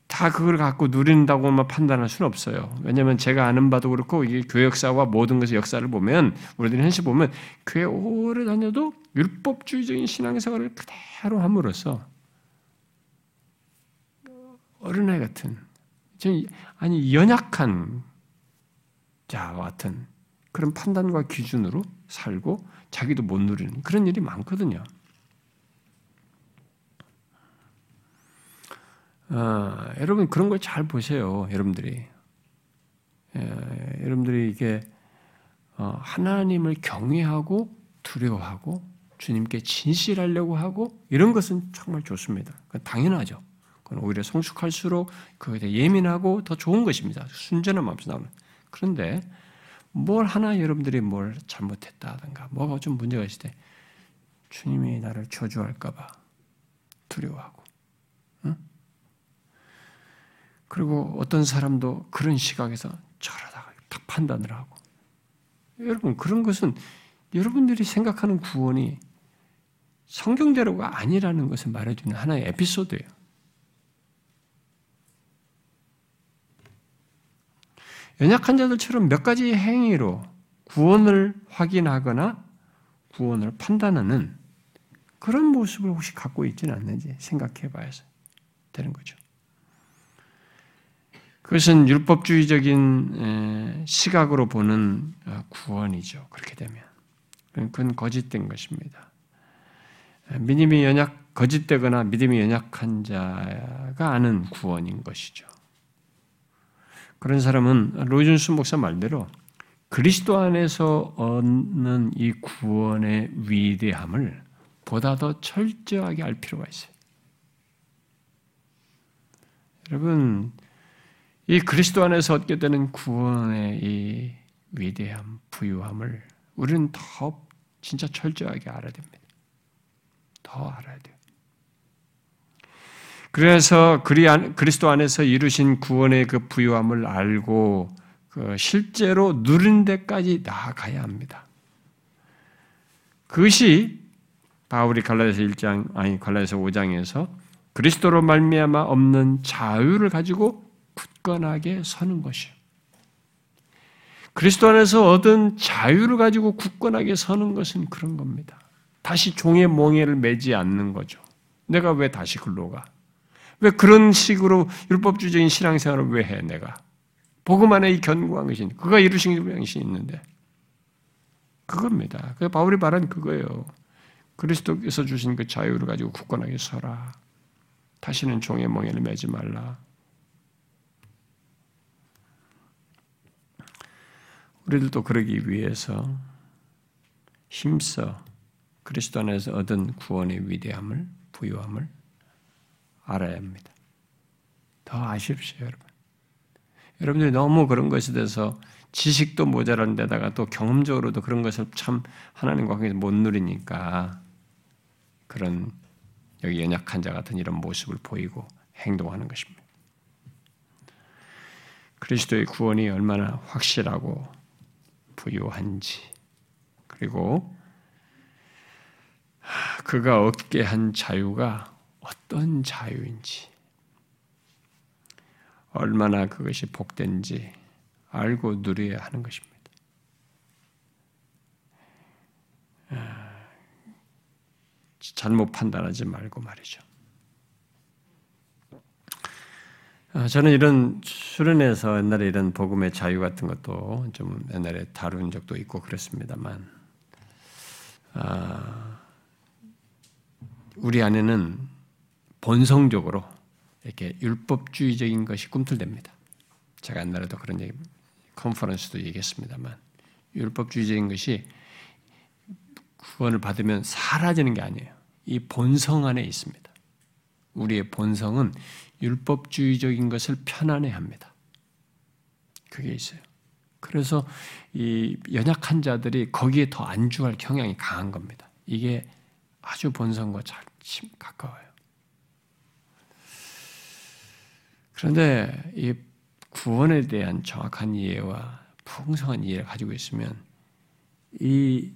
다 그걸 갖고 누린다고만 판단할 수는 없어요. 왜냐하면 제가 아는 바도 그렇고 이게 교회 역사와 모든 것의 역사를 보면 우리들이 현실 보면 교회 오래 다녀도 율법주의적인 신앙생활을 그대로 함으로써 어린아이 같은 아니 연약한 자와 같은 그런 판단과 기준으로 살고 자기도 못 누리는 그런 일이 많거든요. 아, 여러분 그런 걸 잘 보세요. 여러분들이 예, 여러분들이 이게 어, 하나님을 경외하고 두려워하고 주님께 진실하려고 하고 이런 것은 정말 좋습니다. 당연하죠. 오히려 성숙할수록 그에 대해 예민하고 더 좋은 것입니다. 순전한 마음에서 나오는. 그런데 뭘 하나 여러분들이 뭘 잘못했다든가 뭐가 좀 문제가 있을 때 주님이 나를 저주할까봐 두려워하고 그리고 어떤 사람도 그런 시각에서 저러다가 탁 판단을 하고. 여러분, 그런 것은 여러분들이 생각하는 구원이 성경대로가 아니라는 것을 말해주는 하나의 에피소드예요. 연약한 자들처럼 몇 가지 행위로 구원을 확인하거나 구원을 판단하는 그런 모습을 혹시 갖고 있지는 않는지 생각해 봐야 되는 거죠. 그것은 율법주의적인 시각으로 보는 어, 구원이죠. 그렇게 되면. 그건 거짓된 것입니다. 믿음이 연약, 거짓되거나 믿음이 연약한 자가 아는 구원인 것이죠. 그런 사람은 로이준수 목사 말대로 그리스도 안에서 얻는 이 구원의 위대함을 보다 더 철저하게 알 필요가 있어요. 여러분, 이 그리스도 안에서 얻게 되는 구원의 이 위대함, 부유함을 우리는 더 진짜 철저하게 알아야 됩니다. 더 알아야 돼요. 그래서 그리스도 안에서 이루신 구원의 그 부유함을 알고 그 실제로 누린 데까지 나아가야 합니다. 그것이 바울이 갈라디아서 1장 아니 갈라디아서 5장에서 그리스도로 말미암아 없는 자유를 가지고 굳건하게 서는 것이요. 그리스도 안에서 얻은 자유를 가지고 굳건하게 서는 것은 그런 겁니다. 다시 종의 몽해를 매지 않는 거죠. 내가 왜 다시 글로 가? 왜 그런 식으로 율법주의적인 신앙생활을 왜 해, 내가? 복음 안에 이 견고한 것이, 그가 이루신 것이 있는데. 그겁니다. 그 바울이 말한 그거예요. 그리스도께서 주신 그 자유를 가지고 굳건하게 서라. 다시는 종의 몽해를 매지 말라. 우리들도 그러기 위해서 힘써 그리스도 안에서 얻은 구원의 위대함을 부유함을 알아야 합니다. 더 아십시오, 여러분. 여러분들이 너무 그런 것에 대해서 지식도 모자란 데다가 또 경험적으로도 그런 것을 참 하나님과 관계에서 못 누리니까 그런 여기 연약한 자 같은 이런 모습을 보이고 행동하는 것입니다. 그리스도의 구원이 얼마나 확실하고 부유한지, 그리고 그가 얻게 한 자유가 어떤 자유인지, 얼마나 그것이 복된지 알고 누려야 하는 것입니다. 잘못 판단하지 말고 말이죠. 아, 저는 이런 수련회에서 옛날에 이런 복음의 자유 같은 것도 좀 옛날에 다룬 적도 있고 그랬습니다만, 아, 우리 안에는 본성적으로 이렇게 율법주의적인 것이 꿈틀댑니다. 제가 옛날에도 그런 얘기, 컨퍼런스도 얘기했습니다만, 율법주의적인 것이 구원을 받으면 사라지는 게 아니에요. 이 본성 안에 있습니다. 우리의 본성은 율법주의적인 것을 편안해 합니다. 그게 있어요. 그래서 이 연약한 자들이 거기에 더 안주할 경향이 강한 겁니다. 이게 아주 본성과 잘 가까워요. 그런데 이 구원에 대한 정확한 이해와 풍성한 이해를 가지고 있으면 이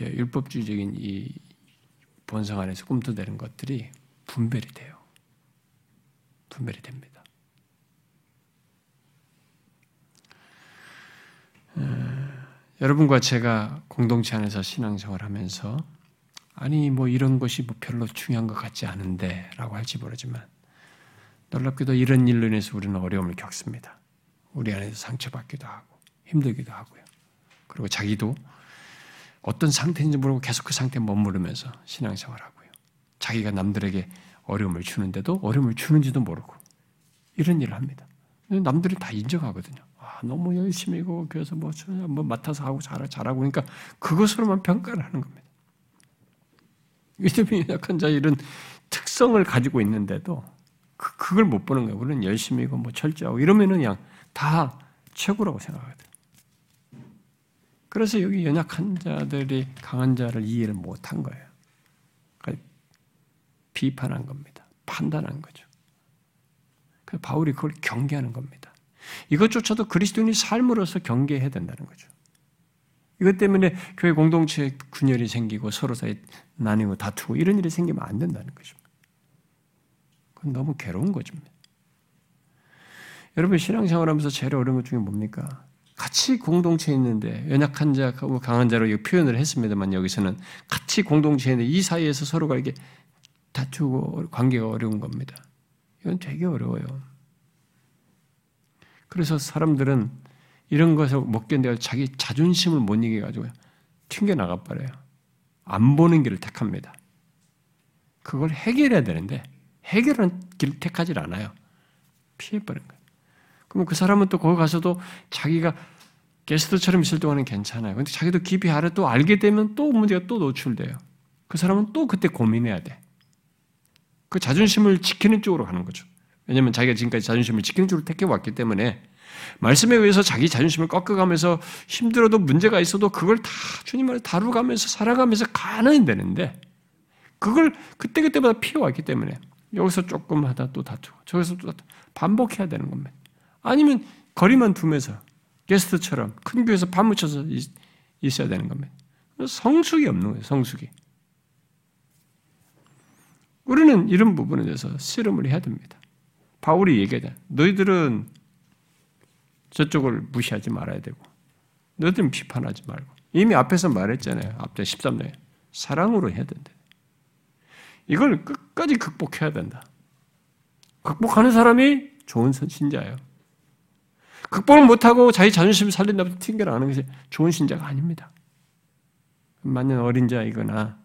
율법주의적인 이 본성 안에서 꿈틀대는 것들이 분별이 돼요. 분별이 됩니다. 여러분과 제가 공동체 안에서 신앙생활 하면서 아니 뭐 이런 것이 뭐 별로 중요한 것 같지 않은데 라고 할지 모르지만 놀랍게도 이런 일로 인해서 우리는 어려움을 겪습니다. 우리 안에서 상처받기도 하고 힘들기도 하고요. 그리고 자기도 어떤 상태인지 모르고 계속 그 상태에 머무르면서 신앙생활하고요. 자기가 남들에게 어려움을 주는데도 어려움을 주는지도 모르고 이런 일을 합니다. 남들은 다 인정하거든요. 아, 너무 열심히고 그래서 뭐, 뭐 맡아서 하고 잘, 잘하고 그러니까 그것으로만 평가를 하는 겁니다. 믿음이 약한 자 이런 특성을 가지고 있는데도 그, 그걸 못 보는 거예요. 우리는 열심히고 뭐 철저하고 이러면은 그냥 다 최고라고 생각하거든. 그래서 여기 연약한 자들이 강한 자를 이해를 못한 거예요. 그러니까 비판한 겁니다. 판단한 거죠. 그래서 바울이 그걸 경계하는 겁니다. 이것조차도 그리스도인의 삶으로서 경계해야 된다는 거죠. 이것 때문에 교회 공동체에 분열이 생기고 서로 사이 나뉘고 다투고 이런 일이 생기면 안 된다는 거죠. 너무 괴로운 거죠. 여러분 신앙생활하면서 제일 어려운 것 중에 뭡니까? 같이 공동체에 있는데 연약한 자하고 강한 자로 표현을 했습니다만 여기서는 같이 공동체에 있는데 이 사이에서 서로가 이게 다투고 관계가 어려운 겁니다. 이건 되게 어려워요. 그래서 사람들은 이런 것을 못 견뎌 자기 자존심을 못 이겨가지고 튕겨 나가 버려요. 안 보는 길을 택합니다. 그걸 해결해야 되는데 해결하는 길을 택하지 않아요. 피해버린 거예요. 그럼 그 사람은 또 거기 가서도 자기가 게스트처럼 있을 동안은 괜찮아요. 근데 자기도 깊이 알아 또 알게 되면 또 문제가 또 노출돼요. 그 사람은 또 그때 고민해야 돼. 그 자존심을 지키는 쪽으로 가는 거죠. 왜냐하면 자기가 지금까지 자존심을 지키는 쪽으로 택해 왔기 때문에 말씀에 의해서 자기 자존심을 꺾어가면서 힘들어도 문제가 있어도 그걸 다 주님을 다루가면서 살아가면서 가는 되는데 그걸 그때그때마다 피해왔기 때문에 여기서 조금 하다 또 다투고 저기서 또 다투고 반복해야 되는 겁니다. 아니면 거리만 두면서 게스트처럼 큰 교회에서 파묻혀서 있어야 되는 겁니다. 성숙이 없는 거예요, 성숙이. 우리는 이런 부분에 대해서 씨름을 해야 됩니다. 바울이 얘기하자. 너희들은 저쪽을 무시하지 말아야 되고, 너희들은 비판하지 말고. 이미 앞에서 말했잖아요. 앞에 13절. 사랑으로 해야 된다. 이걸 끝까지 극복해야 된다. 극복하는 사람이 좋은 신자예요. 극복을 못하고 자기 자존심을 살린다고 튕겨나가는 것이 좋은 신자가 아닙니다. 만년 어린 자이거나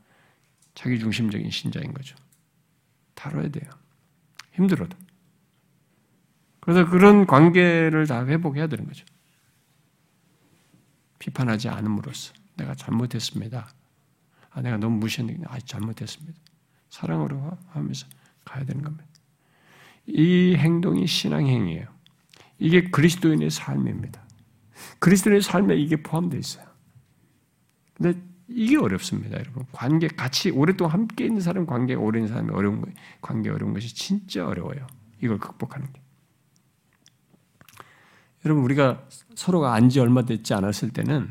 자기 중심적인 신자인 거죠. 다뤄야 돼요. 힘들어도. 그래서 그런 관계를 다 회복해야 되는 거죠. 비판하지 않음으로써 내가 잘못했습니다. 아, 내가 너무 무시했는데 아, 잘못했습니다. 사랑으로 하면서 가야 되는 겁니다. 이 행동이 신앙행위예요. 이게 그리스도인의 삶입니다. 그리스도인의 삶에 이게 포함되어 있어요. 근데 이게 어렵습니다, 여러분. 관계, 같이 오랫동안 함께 있는 사람 관계 있는 사람이 어려운 거 관계 어려운 것이 진짜 어려워요. 이걸 극복하는 게. 여러분, 우리가 서로가 안 지 얼마 됐지 않았을 때는,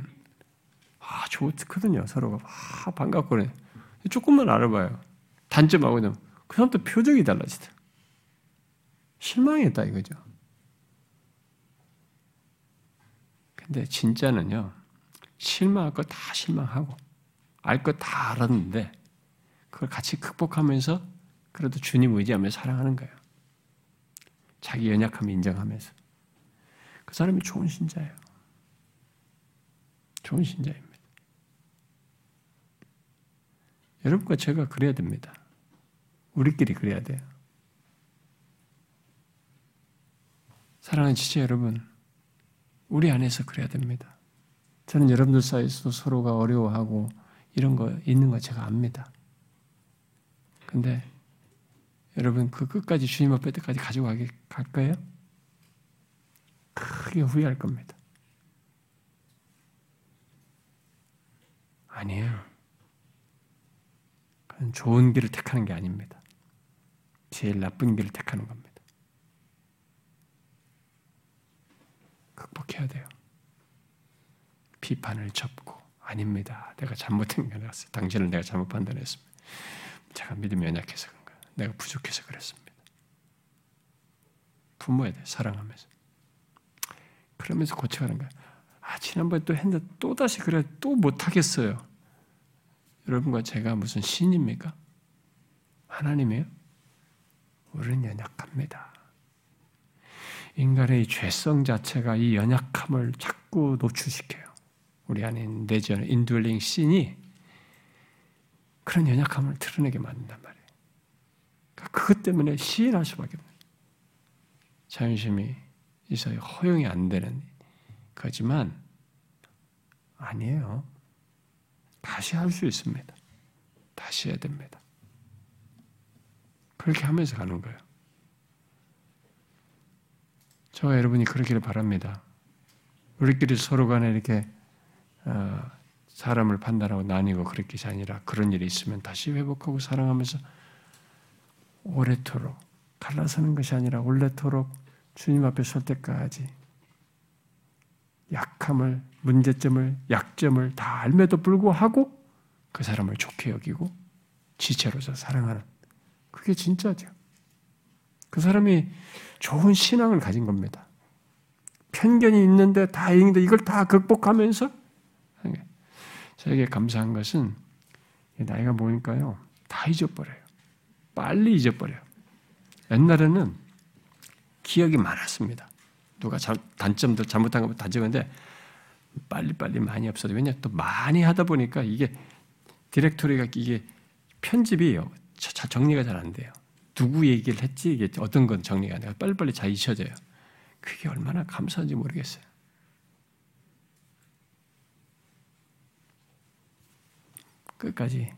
아, 좋거든요. 서로가. 아, 반갑고 조금만 알아봐요. 단점하고는. 그 사람도 표정이 달라지다. 실망했다, 이거죠. 근데 진짜는요, 실망할 거 다 실망하고, 알 거 다 알았는데, 그걸 같이 극복하면서, 그래도 주님 의지하며 사랑하는 거예요. 자기 연약함 인정하면서. 그 사람이 좋은 신자예요. 좋은 신자입니다. 여러분과 제가 그래야 됩니다. 우리끼리 그래야 돼요. 사랑하는 지체 여러분, 우리 안에서 그래야 됩니다. 저는 여러분들 사이에서도 서로가 어려워하고 이런 거 있는 거 제가 압니다. 근데 여러분 그 끝까지 주님 앞에 때까지 가져가게 갈 거예요? 크게 후회할 겁니다. 아니에요. 좋은 길을 택하는 게 아닙니다. 제일 나쁜 길을 택하는 겁니다. 극복해야 돼요. 비판을 접고 아닙니다. 내가 잘못한 게 아니라 당신을 내가 잘못 판단했습니다. 제가 믿음이 연약해서 그런 거예요. 내가 부족해서 그랬습니다. 부모야 돼 사랑하면서. 그러면서 고쳐가는 거야. 아 지난번에 또 했는데 또 다시 그래 또 못하겠어요. 여러분과 제가 무슨 신입니까? 하나님이에요? 우리는 연약합니다. 인간의 죄성 자체가 이 연약함을 자꾸 노출시켜요. 우리 안에 내전, 인둘링 신이 그런 연약함을 드러내게 만든단 말이에요. 그러니까 그것 때문에 시인할 수밖에 없어요. 자존심이 있어요. 허용이 안 되는 거지만 아니에요. 다시 할 수 있습니다. 다시 해야 됩니다. 그렇게 하면서 가는 거예요. 저와 여러분이 그러기를 바랍니다. 우리끼리 서로 간에 이렇게 어, 사람을 판단하고 나뉘고 것이 아니라 그런 일이 있으면 다시 회복하고 사랑하면서 오래도록 갈라서는 것이 아니라 올래도록 주님 앞에 설 때까지 약함을, 문제점을, 약점을 다 알매도 불구하고 그 사람을 좋게 여기고 지체로서 사랑하는 그게 진짜죠. 그 사람이 좋은 신앙을 가진 겁니다. 편견이 있는데 다행인데 이걸 다 극복하면서 저에게 감사한 것은 나이가 먹으니까요 다 잊어버려요. 빨리 잊어버려요. 옛날에는 기억이 많았습니다. 누가 단점들 잘못한 거다 적었는데 빨리빨리 많이 없어져. 왜냐 또 많이 하다 보니까 이게 디렉토리가 이게 편집이 정리가 잘 안 돼요. 누구 얘기를 했지 이게 어떤 건 정리가 안 돼요. 빨리빨리 잘 잊혀져요. 그게 얼마나 감사한지 모르겠어요. 끝까지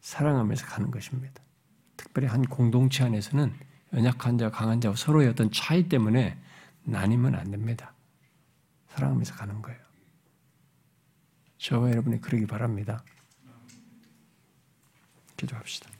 사랑하면서 가는 것입니다. 특별히 한 공동체 안에서는 연약한 자, 강한 자와 서로의 어떤 차이 때문에 나뉘면 안 됩니다. 사랑하면서 가는 거예요. 저와 여러분이 그러기 바랍니다. 기도합시다.